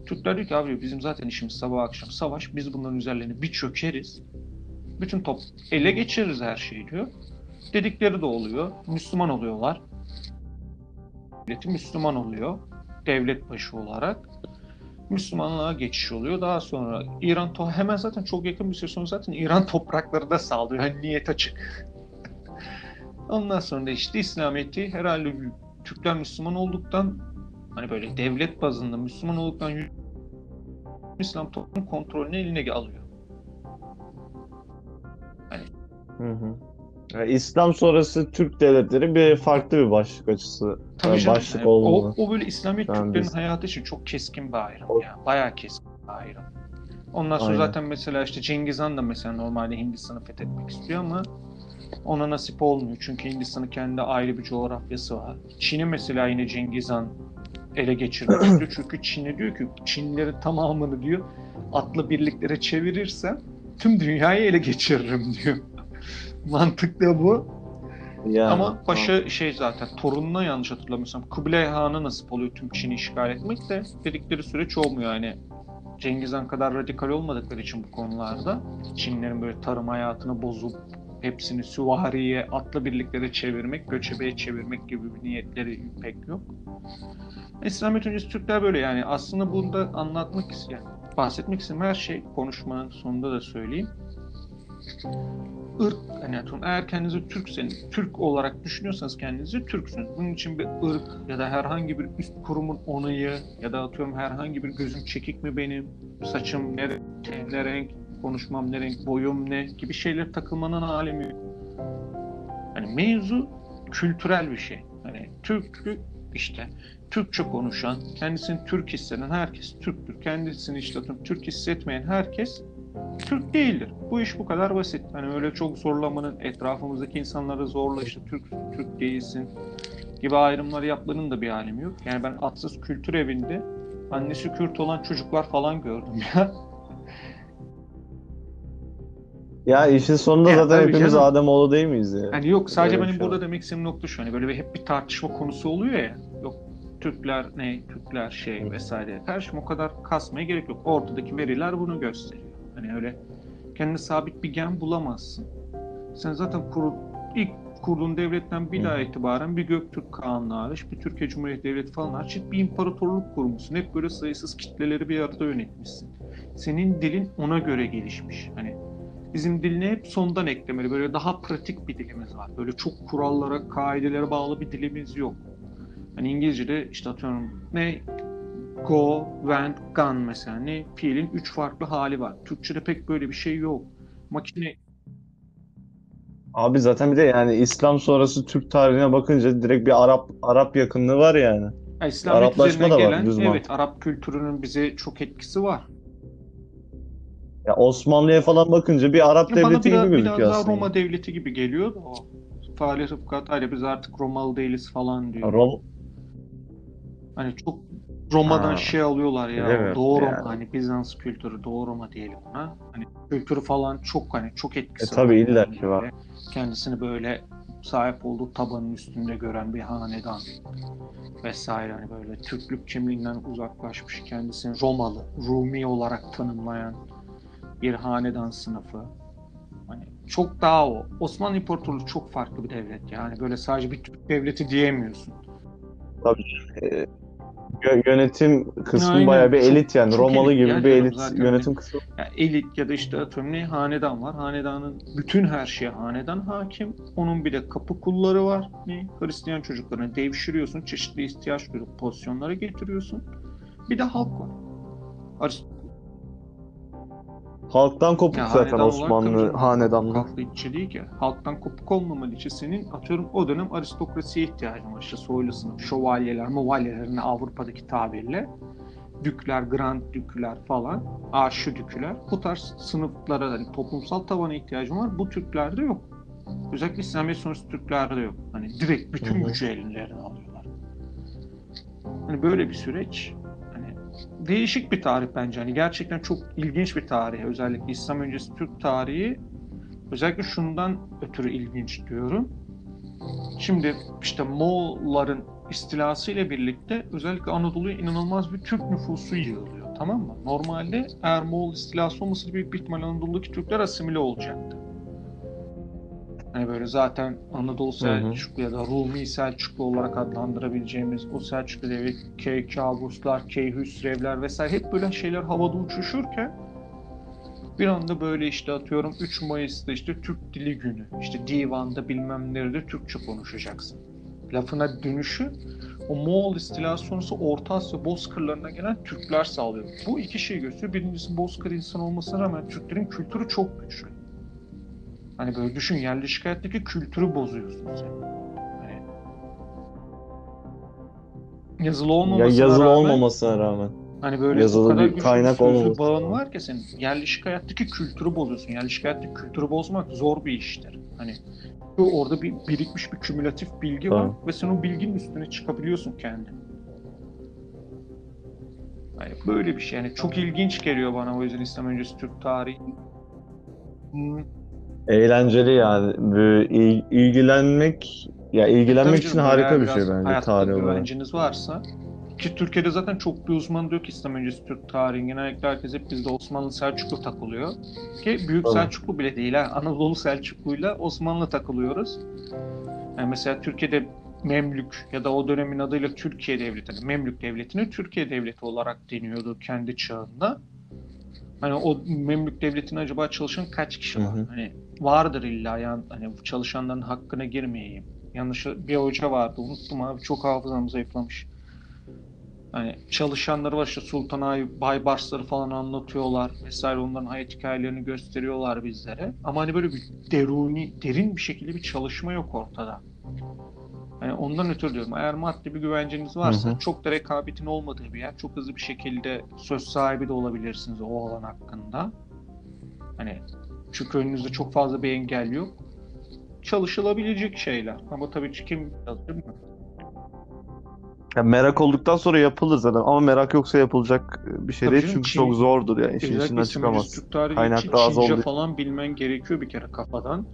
Türkler diyor ki abi bizim zaten işimiz sabah akşam savaş. Biz bunların üzerlerine bir çökeriz. Bütün top ele geçiririz her şeyi diyor. Dedikleri de oluyor. Müslüman oluyorlar. Devleti Müslüman oluyor. Devlet başı olarak. Müslümanlığa geçiş oluyor. Daha sonra İran to hemen zaten çok yakın bir süre sonra zaten İran toprakları da sağlıyor. Yani niyet açık. (laughs) Ondan sonra da işte İslamiyet'i herhalde Türkler Müslüman olduktan hani böyle devlet bazında Müslüman olduktan İslam toplum kontrolünü eline alıyor. Hı hı. Yani İslam sonrası Türk devletleri bir farklı bir başlık açısı. Tabii Yani canım, başlık yani olmalı. o, o böyle İslamiyet Yani Türklerin biz- hayatı için çok keskin bir ayrım O- ya. Bayağı keskin bir ayrım. Ondan sonra Aynen. zaten mesela işte Cengiz Han da mesela normalde Hindistan'ı fethetmek istiyor ama ona nasip olmuyor. Çünkü Hindistan'ın kendi ayrı bir coğrafyası var. Çin'i mesela yine Cengiz Han ele geçirmek istiyor. (clears throat) Çünkü Çin'e diyor ki Çinlilerin tamamını diyor atlı birliklere çevirirsem tüm dünyayı ele geçiririm diyor. (laughs) Mantık da bu. Yani, Ama paşa şey zaten torununa yanlış hatırlamıyorsam Kubilay Han'a nasip oluyor tüm Çin'i işgal etmek de dedikleri süreç olmuyor yani. Cengiz Han kadar radikal olmadıkları için bu konularda Çinlerin böyle tarım hayatını bozup hepsini süvariye, atlı birliklere çevirmek, göçebeye çevirmek gibi bir niyetleri pek yok. İslamiyet öncesi Türkler böyle yani aslında bunda anlatmak isteyen, bahsetmek istediğim her şey konuşmanın sonunda da söyleyeyim ırk hani atıyorum, eğer kendinizi Türkseniz, Türk olarak düşünüyorsanız kendinizi Türksünüz. Bunun için bir ırk ya da herhangi bir üst kurumun onayı ya da atıyorum herhangi bir gözüm çekik mi benim, saçım ne, renk, ne renk, konuşmam ne renk, boyum ne gibi şeyler takılmanın alemi yok. Hani mevzu kültürel bir şey. Hani Türklük işte Türkçe konuşan, kendisini Türk hisseden herkes Türktür. Kendisini işte atıyorum, Türk hissetmeyen herkes Türk değildir. Bu iş bu kadar basit. Hani öyle çok zorlamanın etrafımızdaki insanları zorla işte Türk Türk değilsin gibi ayrımlar yapmanın da bir alemi yok. Yani ben Atsız Kültür Evi'nde annesi Kürt olan çocuklar falan gördüm ya. (laughs) Ya işin sonunda Ya, zaten hepimiz canım. Ademoğlu değil miyiz ya? Yani yok sadece Böyle benim şey burada demek istediğim nokta şu. Hani böyle bir, hep bir tartışma konusu oluyor ya. Yok Türkler ne, Türkler şey vesaire. Karşıma o kadar kasmaya gerek yok. Ortadaki veriler bunu gösteriyor. Hani öyle kendine sabit bir gen bulamazsın. Sen zaten kur, ilk kurduğun devletten bir daha itibaren bir Göktürk Kağanlığı hariç, bir Türkiye Cumhuriyeti Devleti falan hariç bir imparatorluk kurmuşsun. Hep böyle sayısız kitleleri bir arada yönetmişsin. Senin dilin ona göre gelişmiş. Hani bizim diline hep sondan eklemeli. Böyle daha pratik bir dilimiz var. Böyle çok kurallara, kaidelere bağlı bir dilimiz yok. Hani İngilizce'de işte atıyorum ne go, went, gone mesela ne fiilin üç farklı hali var. Türkçe'de pek böyle bir şey yok. Makine Abi zaten bir de yani İslam sonrası Türk tarihine bakınca direkt bir Arap Arap yakınlığı var yani. Ya İslamiyet Araplaşma da var, gelen düz evet mantık. Arap kültürünün bize çok etkisi var. Ya Osmanlı'ya falan bakınca bir Arap Ya devleti biraz, gibi biraz gözüküyor daha aslında. Roma devleti gibi geliyor da o. Fahri Rıfkat biz artık Romalı değiliz falan diyor. Rom Hani çok Roma'dan Ha, şey alıyorlar ya. Doğu Roma Yani. hani Bizans kültürü, Doğu Roma diyelim ona. Hani kültürü falan çok hani çok etkisi E, tabii var. illa ki var. Kendisini böyle sahip olduğu tabanın üstünde gören bir hanedan vesaire hani böyle Türklük kimliğinden uzaklaşmış kendisini Romalı, Rumi olarak tanımlayan bir hanedan sınıfı. Hani çok daha o. Osmanlı İmparatorluğu çok farklı bir devlet yani böyle sadece bir Türk devleti diyemiyorsun. e, yö- yönetim kısmı Aynen, bayağı bir elit yani. çok Romalı elit gibi ya bir elit zaten yönetim kısmı. Ya elit ya da işte atıyorum ne hanedan var. Hanedanın bütün her şeye hanedan hakim. Onun bir de kapı kulları var. Ne? Hristiyan çocuklarını devşiriyorsun. Çeşitli ihtiyaç duyup pozisyonlara getiriyorsun. Bir de halk var. Arist- Halktan kopuk Ya zaten Osmanlı hanedanlığı. Halkla içi değil ki. Halktan kopuk olmaman için senin atıyorum o dönem aristokrasiye ihtiyacın var. İşte soylu sınıf, şövalyeler, movalyelerin Avrupa'daki tabirle. Dükler, grand dükler falan, aşı dükler. Bu tarz sınıflara, hani toplumsal tabana ihtiyacın var. Bu Türklerde yok. Özellikle İslamiyet sonrası Türklerde yok. Hani direkt bütün gücü ellerine alıyorlar. Hani böyle bir süreç. Değişik bir tarih bence. Hani gerçekten çok ilginç bir tarih. Özellikle İslam öncesi Türk tarihi. Özellikle şundan ötürü ilginç diyorum. Şimdi işte Moğolların istilası ile birlikte özellikle Anadolu'ya inanılmaz bir Türk nüfusu yığılıyor. Tamam mı? Normalde eğer Moğol istilası olmasaydı büyük bir ihtimal Anadolu'daki Türkler asimile olacaktı. Hani böyle zaten Anadolu Selçuklu ya da Rumi Selçuklu olarak adlandırabileceğimiz o Selçuklu devri Keykavuslar, Keyhüsrevler vesaire hep böyle şeyler havada uçuşurken bir anda böyle işte atıyorum 3 Mayıs'ta işte Türk Dili Günü. işte divanda bilmem nerede Türkçe konuşacaksın. Lafına dönüşü o Moğol istilası sonrası Orta Asya bozkırlarına gelen Türkler sağlıyor. Bu iki şey gösteriyor. Birincisi bozkır insan olmasına rağmen Türklerin kültürü çok güçlü. Hani böyle düşün yerleşik hayattaki kültürü bozuyorsun sen. Hani yazılı Ya olmamasına yazılı rağmen olmamasına rağmen. hani böyle Yazılı kadar bir kaynak olmaması. bağın var ki senin yerleşik hayattaki kültürü bozuyorsun. Yerleşik hayattaki kültürü bozmak zor bir iştir. Hani orada bir birikmiş bir kümülatif bilgi var Tamam. ve sen o bilginin üstüne çıkabiliyorsun kendin. Yani böyle bir şey. Yani çok ilginç geliyor bana o yüzden İslam öncesi Türk tarihi. Hmm, Eğlenceli yani. İlgilenmek ya ilgilenmek tabii için canım, harika bir şey bence tarih olarak. güvenciniz varsa ki Türkiye'de zaten çok bir uzman diyor ki İslam öncesi Türk tarihi. Genellikle herkes hep bizde Osmanlı Selçuklu takılıyor. Ki Büyük Tabii. Selçuklu bile değil ha. (laughs) Anadolu Selçuklu'yla Osmanlı takılıyoruz. Yani mesela Türkiye'de Memlük ya da o dönemin adıyla Türkiye Devleti, yani Memlük Devleti'ne Türkiye Devleti olarak deniyordu kendi çağında. Hani o Memlük Devleti'ne acaba çalışan kaç kişi var? Hı hı. Hani vardır illa yani hani çalışanların hakkına girmeyeyim. Yanlış bir hoca vardı unuttum abi çok hafızam zayıflamış. Hani çalışanları var işte Sultan Ay, Baybarsları falan anlatıyorlar vesaire onların hayat hikayelerini gösteriyorlar bizlere. Ama hani böyle bir deruni, derin bir şekilde bir çalışma yok ortada. Hani ondan ötürü diyorum eğer maddi bir güvenceniz varsa Hı hı. çok da rekabetin olmadığı bir yer çok hızlı bir şekilde söz sahibi de olabilirsiniz o alan hakkında. Hani çünkü önünüzde çok fazla bir engel yok. Çalışılabilecek şeyler. Ama tabii ki kim mu? Ya merak olduktan sonra yapılır zaten ama merak yoksa yapılacak bir şey Tabii değil çünkü Çin- çok zordur yani işin içinden çıkamaz. Kaynak da az Çince olduğu- falan bilmen gerekiyor bir kere kafadan.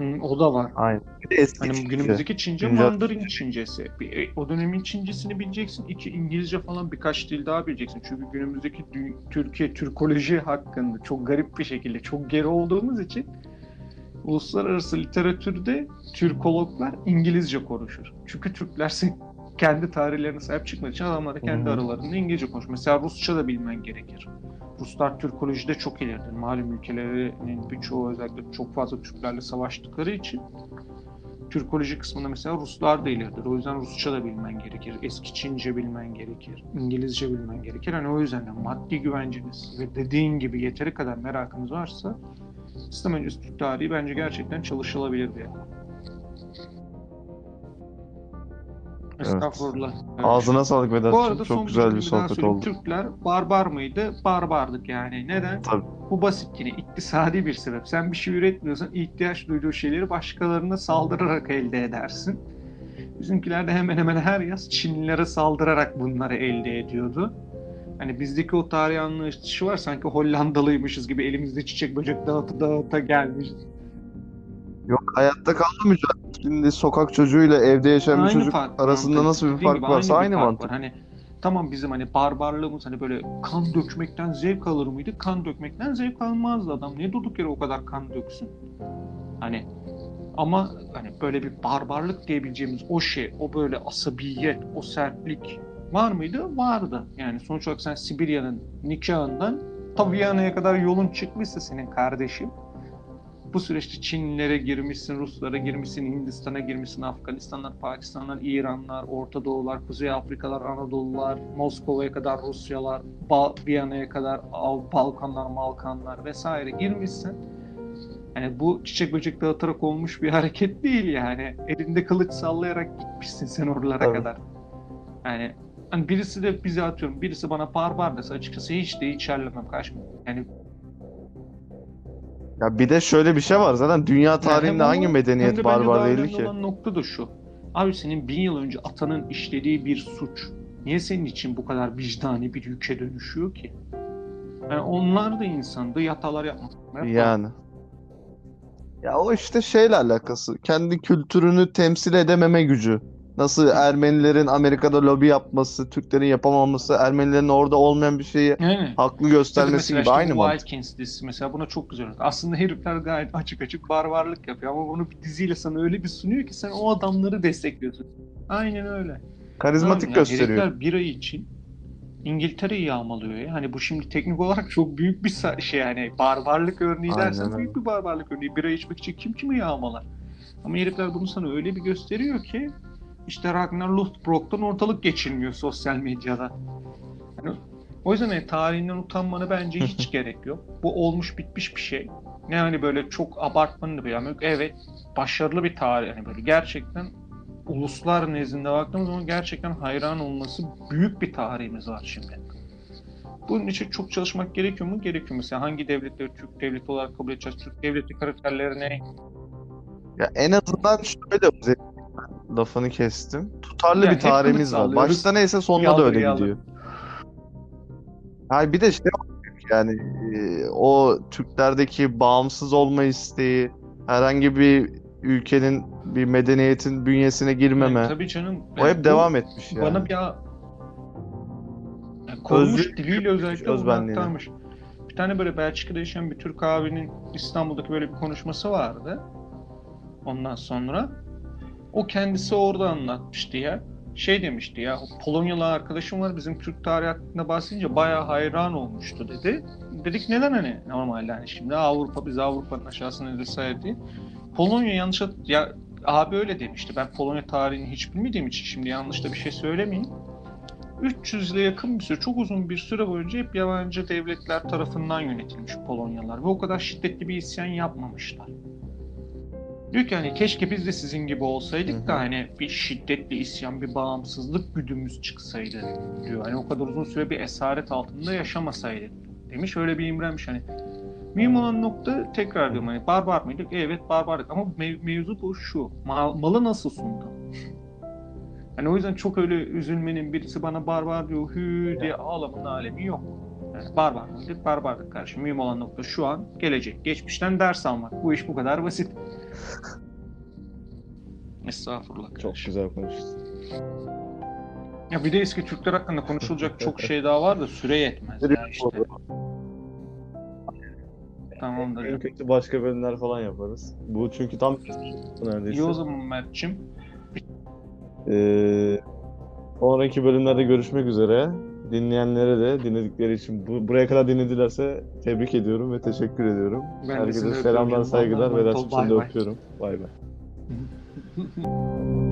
Hı, o da var. Aynen. Bir de eski Hani Çince. günümüzdeki Çince Güncel Mandarin Çincesi. Bir, e, o dönemin Çincesini bileceksin. İki İngilizce falan birkaç dil daha bileceksin. Çünkü günümüzdeki dü- Türkiye Türkoloji hakkında çok garip bir şekilde çok geri olduğumuz için uluslararası literatürde Türkologlar İngilizce konuşur. Çünkü Türkler kendi tarihlerine sahip çıkmadığı için adamlar da kendi aralarında İngilizce konuşur. Mesela Rusça da bilmen gerekir. Ruslar Türkolojide çok ileridir. Malum ülkelerinin birçoğu özellikle çok fazla Türklerle savaştıkları için Türkoloji kısmında mesela Ruslar da ileridir. O yüzden Rusça da bilmen gerekir. Eski Çince bilmen gerekir. İngilizce bilmen gerekir. Hani o yüzden de maddi güvenceniz ve dediğin gibi yeteri kadar merakınız varsa İslam öncesi Türk tarihi bence gerçekten çalışılabilir bir yer. Estağfurullah. Evet. Ağzına sağlık son Çok güzel bir sohbet söyleyeyim. oldu. Türkler barbar mıydı? Barbardık yani. Neden? Tabii. Bu basit yine iktisadi bir sebep. Sen bir şey üretmiyorsan ihtiyaç duyduğu şeyleri başkalarına saldırarak elde edersin. Bizimkiler de hemen hemen her yaz Çinlilere saldırarak bunları elde ediyordu. Hani bizdeki o tarih anlayışı var sanki Hollandalıymışız gibi elimizde çiçek böcek dağıta dağıta gelmişiz. Yok hayatta kalma mücadele. Şimdi sokak çocuğuyla evde yaşayan bir çocuk fark, arasında mantık. nasıl bir Dediğim fark gibi varsa bir aynı fark mantık. Var. Hani tamam bizim hani barbarlığımız hani böyle kan dökmekten zevk alır mıydı? Kan dökmekten zevk almazdı adam. Ne durduk yere o kadar kan döksün? Hani ama hani böyle bir barbarlık diyebileceğimiz o şey, o böyle asabiyet, o sertlik var mıydı? Vardı. Yani sonuç olarak sen Sibirya'nın nikahından ta Viyana'ya kadar yolun çıkmışsa senin kardeşim bu süreçte Çinlilere girmişsin, Ruslara girmişsin, Hindistan'a girmişsin, Afganistanlar, Pakistanlar, İranlar, Orta Doğular, Kuzey Afrikalar, Anadolular, Moskova'ya kadar Rusyalar, Ba- Viyana'ya kadar Al- Balkanlar, Malkanlar vesaire girmişsin. Yani bu çiçek böcek dağıtarak olmuş bir hareket değil yani. Elinde kılıç sallayarak gitmişsin sen oralara Tabii. kadar. Yani hani birisi de bize atıyorum, birisi bana barbar dese açıkçası hiç de içerlemem kaçmam. Yani Ya bir de şöyle bir şey var zaten dünya tarihinde hangi medeniyet barbar değildi ki? olan nokta da şu. Abi senin bin yıl önce atanın işlediği bir suç niye senin için bu kadar vicdani bir yüke dönüşüyor ki? Yani onlar da insandı, hatalar yapmadılar. Yani. Ya o işte şeyle alakası. Kendi kültürünü temsil edememe gücü nasıl Ermenilerin Amerika'da lobi yapması, Türklerin yapamaması, Ermenilerin orada olmayan bir şeyi Yani. haklı göstermesi gibi işte aynı mantık. Vikings dizisi mesela buna çok güzel. Aslında herifler gayet açık açık barbarlık yapıyor ama bunu bir diziyle sana öyle bir sunuyor ki sen o adamları destekliyorsun. Aynen öyle. Karizmatik yani gösteriyor. Herifler bir ay için İngiltere'yi yağmalıyor ya. Hani bu şimdi teknik olarak çok büyük bir şey yani barbarlık örneği Aynen dersen büyük bir barbarlık örneği. Bira içmek için kim kimi yağmalar? Ama herifler bunu sana öyle bir gösteriyor ki işte Ragnar Lothbrok'tan ortalık geçilmiyor sosyal medyada. Yani o yüzden hani tarihinden utanmana bence hiç gerek yok. Bu olmuş bitmiş bir şey. Yani böyle çok abartmanın bir yok. Evet başarılı bir tarih. Yani böyle gerçekten uluslar nezdinde baktığımız zaman gerçekten hayran olması büyük bir tarihimiz var şimdi. Bunun için çok çalışmak gerekiyor mu? Gerekiyor. Mesela hangi devletleri Türk devleti olarak kabul edeceğiz? Türk devleti kriterleri ne? Ya en azından şöyle lafını kestim. Tutarlı Yani bir tarihimiz var. Başta neyse sonunda Yaldır da öyle yaldır. gidiyor. Hayır bir de şey yani e, o Türklerdeki bağımsız olma isteği, herhangi bir ülkenin bir medeniyetin bünyesine girmeme. Yani tabii canım. O hep bu devam etmiş yani. Bana bir yani konmuş Özgür- diliyle özellikle aktarmış. Bir tane böyle Belçika'da yaşayan bir Türk abinin İstanbul'daki böyle bir konuşması vardı. Ondan sonra o kendisi orada anlatmıştı ya. Şey demişti ya, Polonyalı arkadaşım var bizim Türk tarihi hakkında bahsedince bayağı hayran olmuştu dedi. Dedik neden hani normalde hani şimdi Avrupa biz Avrupa'nın aşağısında vesaire. Polonya yanlış ya abi öyle demişti. Ben Polonya tarihini hiç bilmediğim için şimdi yanlış da bir şey söylemeyeyim. 300 yıla yakın bir süre, çok uzun bir süre boyunca hep yabancı devletler tarafından yönetilmiş Polonyalar ve o kadar şiddetli bir isyan yapmamışlar. Diyor ki hani keşke biz de sizin gibi olsaydık Hı hı. da hani bir şiddetli isyan, bir bağımsızlık güdümüz çıksaydı diyor. Hani o kadar uzun süre bir esaret altında yaşamasaydık demiş. Öyle bir imrenmiş hani. Mühim olan nokta tekrar diyorum hani barbar mıydık? Evet barbardık ama mev- mevzu bu şu. Mal, malı nasıl sundu? Hani o yüzden çok öyle üzülmenin birisi bana barbar diyor hü diye ağlamanın alemi yok. Yani barbar mıydık? Barbardık karşı. Mühim olan nokta şu an gelecek. Geçmişten ders almak. Bu iş bu kadar basit. Estağfurullah. Çok kardeşim. güzel konuştun. Ya bir de eski Türkler hakkında konuşulacak çok şey daha var da süre yetmez ya işte. Tamamdır. En kötü başka bölümler falan yaparız. Bu çünkü tam neredeyse. İyi o zaman Mert'cim. Ee, sonraki bölümlerde görüşmek üzere. Dinleyenlere de dinledikleri için bu, buraya kadar dinledilerse tebrik ediyorum ve teşekkür ediyorum. Ben Herkese selamlar, saygılar Allah'a ve emanet ol. Rasmus'u Bay da bay. öpüyorum. Bay bay. (laughs)